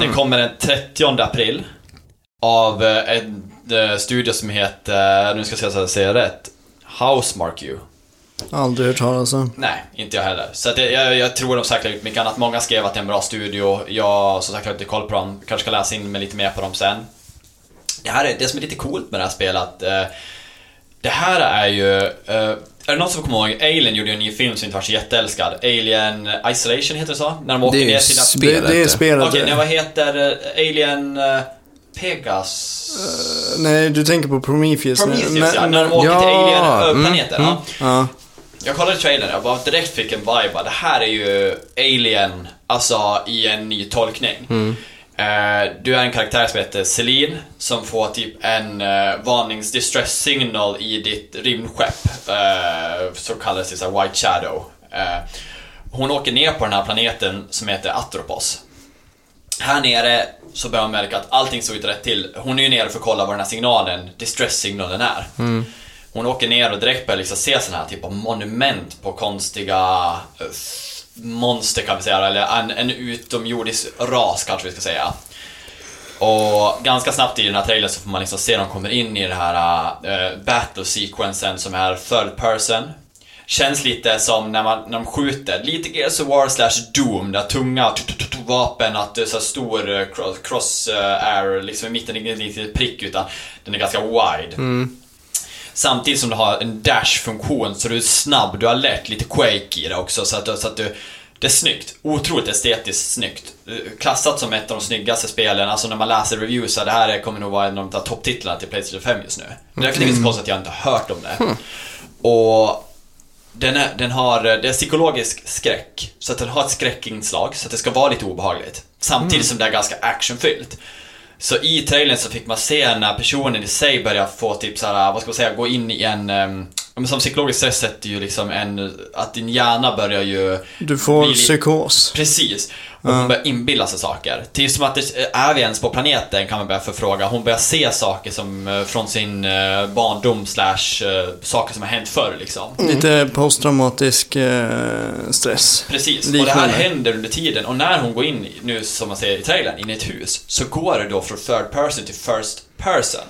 Den kommer den 30 april av eh, en eh, studio som heter, nu ska jag se så jag säger rätt, Housemark You. Aldrig hört talas om. Nej, inte jag heller. Så att jag, jag, jag tror de säkert har gjort mycket annat. Många skrev att det är en bra studio. Jag som sagt har inte koll på dem. Kanske ska läsa in mig lite mer på dem sen. Det här är det som är lite coolt med det här spelet. eh, Det här är ju... eh, Är det någon som kommer ihåg? Alien gjorde ju en ny film som inte var så jätteälskad. Alien Isolation heter det så? När de åker Det är ner ju sina... sp- Det, det är det. spelet. Okej, nej, vad heter eh, Alien... eh, Pegas... Nej, du tänker på Prometheus. Prometheus, ja. Men- När de åker Ja, till mm, Alien-planeten. ja. Ja. Jag kollade trailern och jag bara direkt fick en vibe det här är ju Alien, alltså i en ny tolkning. Eh, du är en karaktär som heter Celine som får typ en uh, varnings distress signal i ditt rymdskepp. Uh, så kallas det så White Shadow. Eh, hon åker ner på den här planeten som heter Atropos. Här nere så börjar man märka att allting såg ut rätt till. Hon är ju nere för att kolla vad den här signalen, distress-signalen är. Hon åker ner och direkt börjar liksom se sådana här typ av monument på konstiga eh, monster kan vi säga, eller en, en utomjordisk ras kanske vi ska säga. Och ganska snabbt i den här trailern så får man liksom se de kommer in i den här uh, battle sequensen som är third person. Känns lite som när, man, när de skjuter, lite Gears of War slash Doom, där tunga vapen, att det är så stor eh, cross, cross eh, air, liksom i mitten, ingen liten prick utan den är ganska wide. Samtidigt som du har en dash-funktion så du är snabb, du har lätt lite quake i det också så att, så att du det är snyggt. Otroligt estetiskt snyggt. Eh, Klassat som ett av de snyggaste spelen. Alltså när man läser reviews, så det här är- kommer nog vara en av de topptitlarna till Playstation 5 just nu. Därför är det så konstigt att jag inte har hört om det. Och den, är, den har, det är psykologisk skräck. Så att den har ett skräckinslag, så att det ska vara lite obehagligt. Samtidigt som det är ganska actionfyllt. Så i trailern så fick man se när personen i sig börjar få typ så här, vad ska man säga, gå in i en... Um, som psykologisk stress sätter ju liksom en... Att din hjärna börjar ju... Du får bli psykos. Precis. Och hon börjar inbilla sig saker. Tills som att det, är vi ens på planeten kan man börja förfråga. Hon börjar se saker som eh, från sin eh, barndom slash eh, saker som har hänt förr liksom. Lite posttraumatisk stress. Precis, och det här Liknande. händer under tiden och när hon går in, nu som man ser i trailern, in i ett hus så går det då från third person till first person.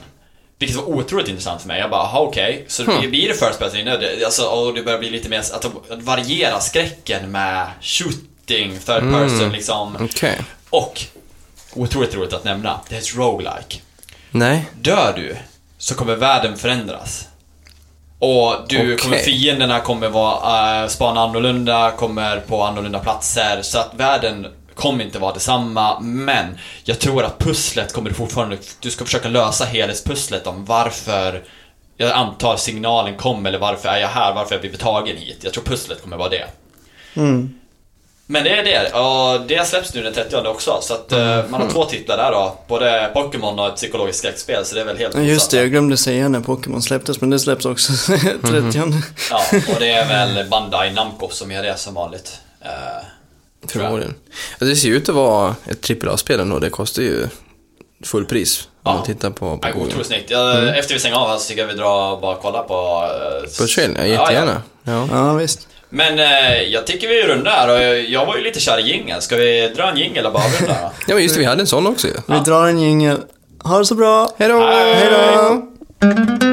Vilket var otroligt intressant för mig. Jag bara, aha, okej, så det blir det first person nu? Alltså, och det börjar bli lite mer, att de varierar skräcken med shooting, third person liksom. Okej. Och, otroligt roligt att nämna, det är ett roguelike. Nej. Dör du, så kommer världen förändras. Och du Okej. kommer, fienderna kommer vara, uh, spana annorlunda, kommer på annorlunda platser. Så att världen kommer inte vara detsamma. Men jag tror att pusslet kommer du fortfarande, du ska försöka lösa helhetspusslet om varför jag antar signalen kom eller varför är jag här, varför har jag blivit tagen hit. Jag tror pusslet kommer vara det. Mm. Men det är det, och det släpps nu den 30 också. Så att eh, man har två titlar där då. Både Pokémon och ett psykologiskt skräckspel, så det är väl helt Ja, Just det, jag glömde säga när Pokémon släpptes, men det släpps också <laughs> 30 Ja, och det är väl Bandai Namco som gör det som vanligt. Tror jag. Förmodligen. Alltså, det ser ju ut att vara ett AAA-spel ändå. Det kostar ju fullpris Om Ja. man tittar på, på Ja, Google. otroligt snyggt. Jag, Efter vi stänger av här så tycker jag vi drar och bara kolla på... eh, På trail? Ja, ja, jättegärna. Ja. Ja, visst. Men eh, jag tycker vi rundar och jag var ju lite kär i jingeln. Ska vi dra en jingel och bara avrunda? <laughs> ja, men just det, vi hade en sån också ju. Vi drar en jingel. Ha det så bra. Hej då! Hej då!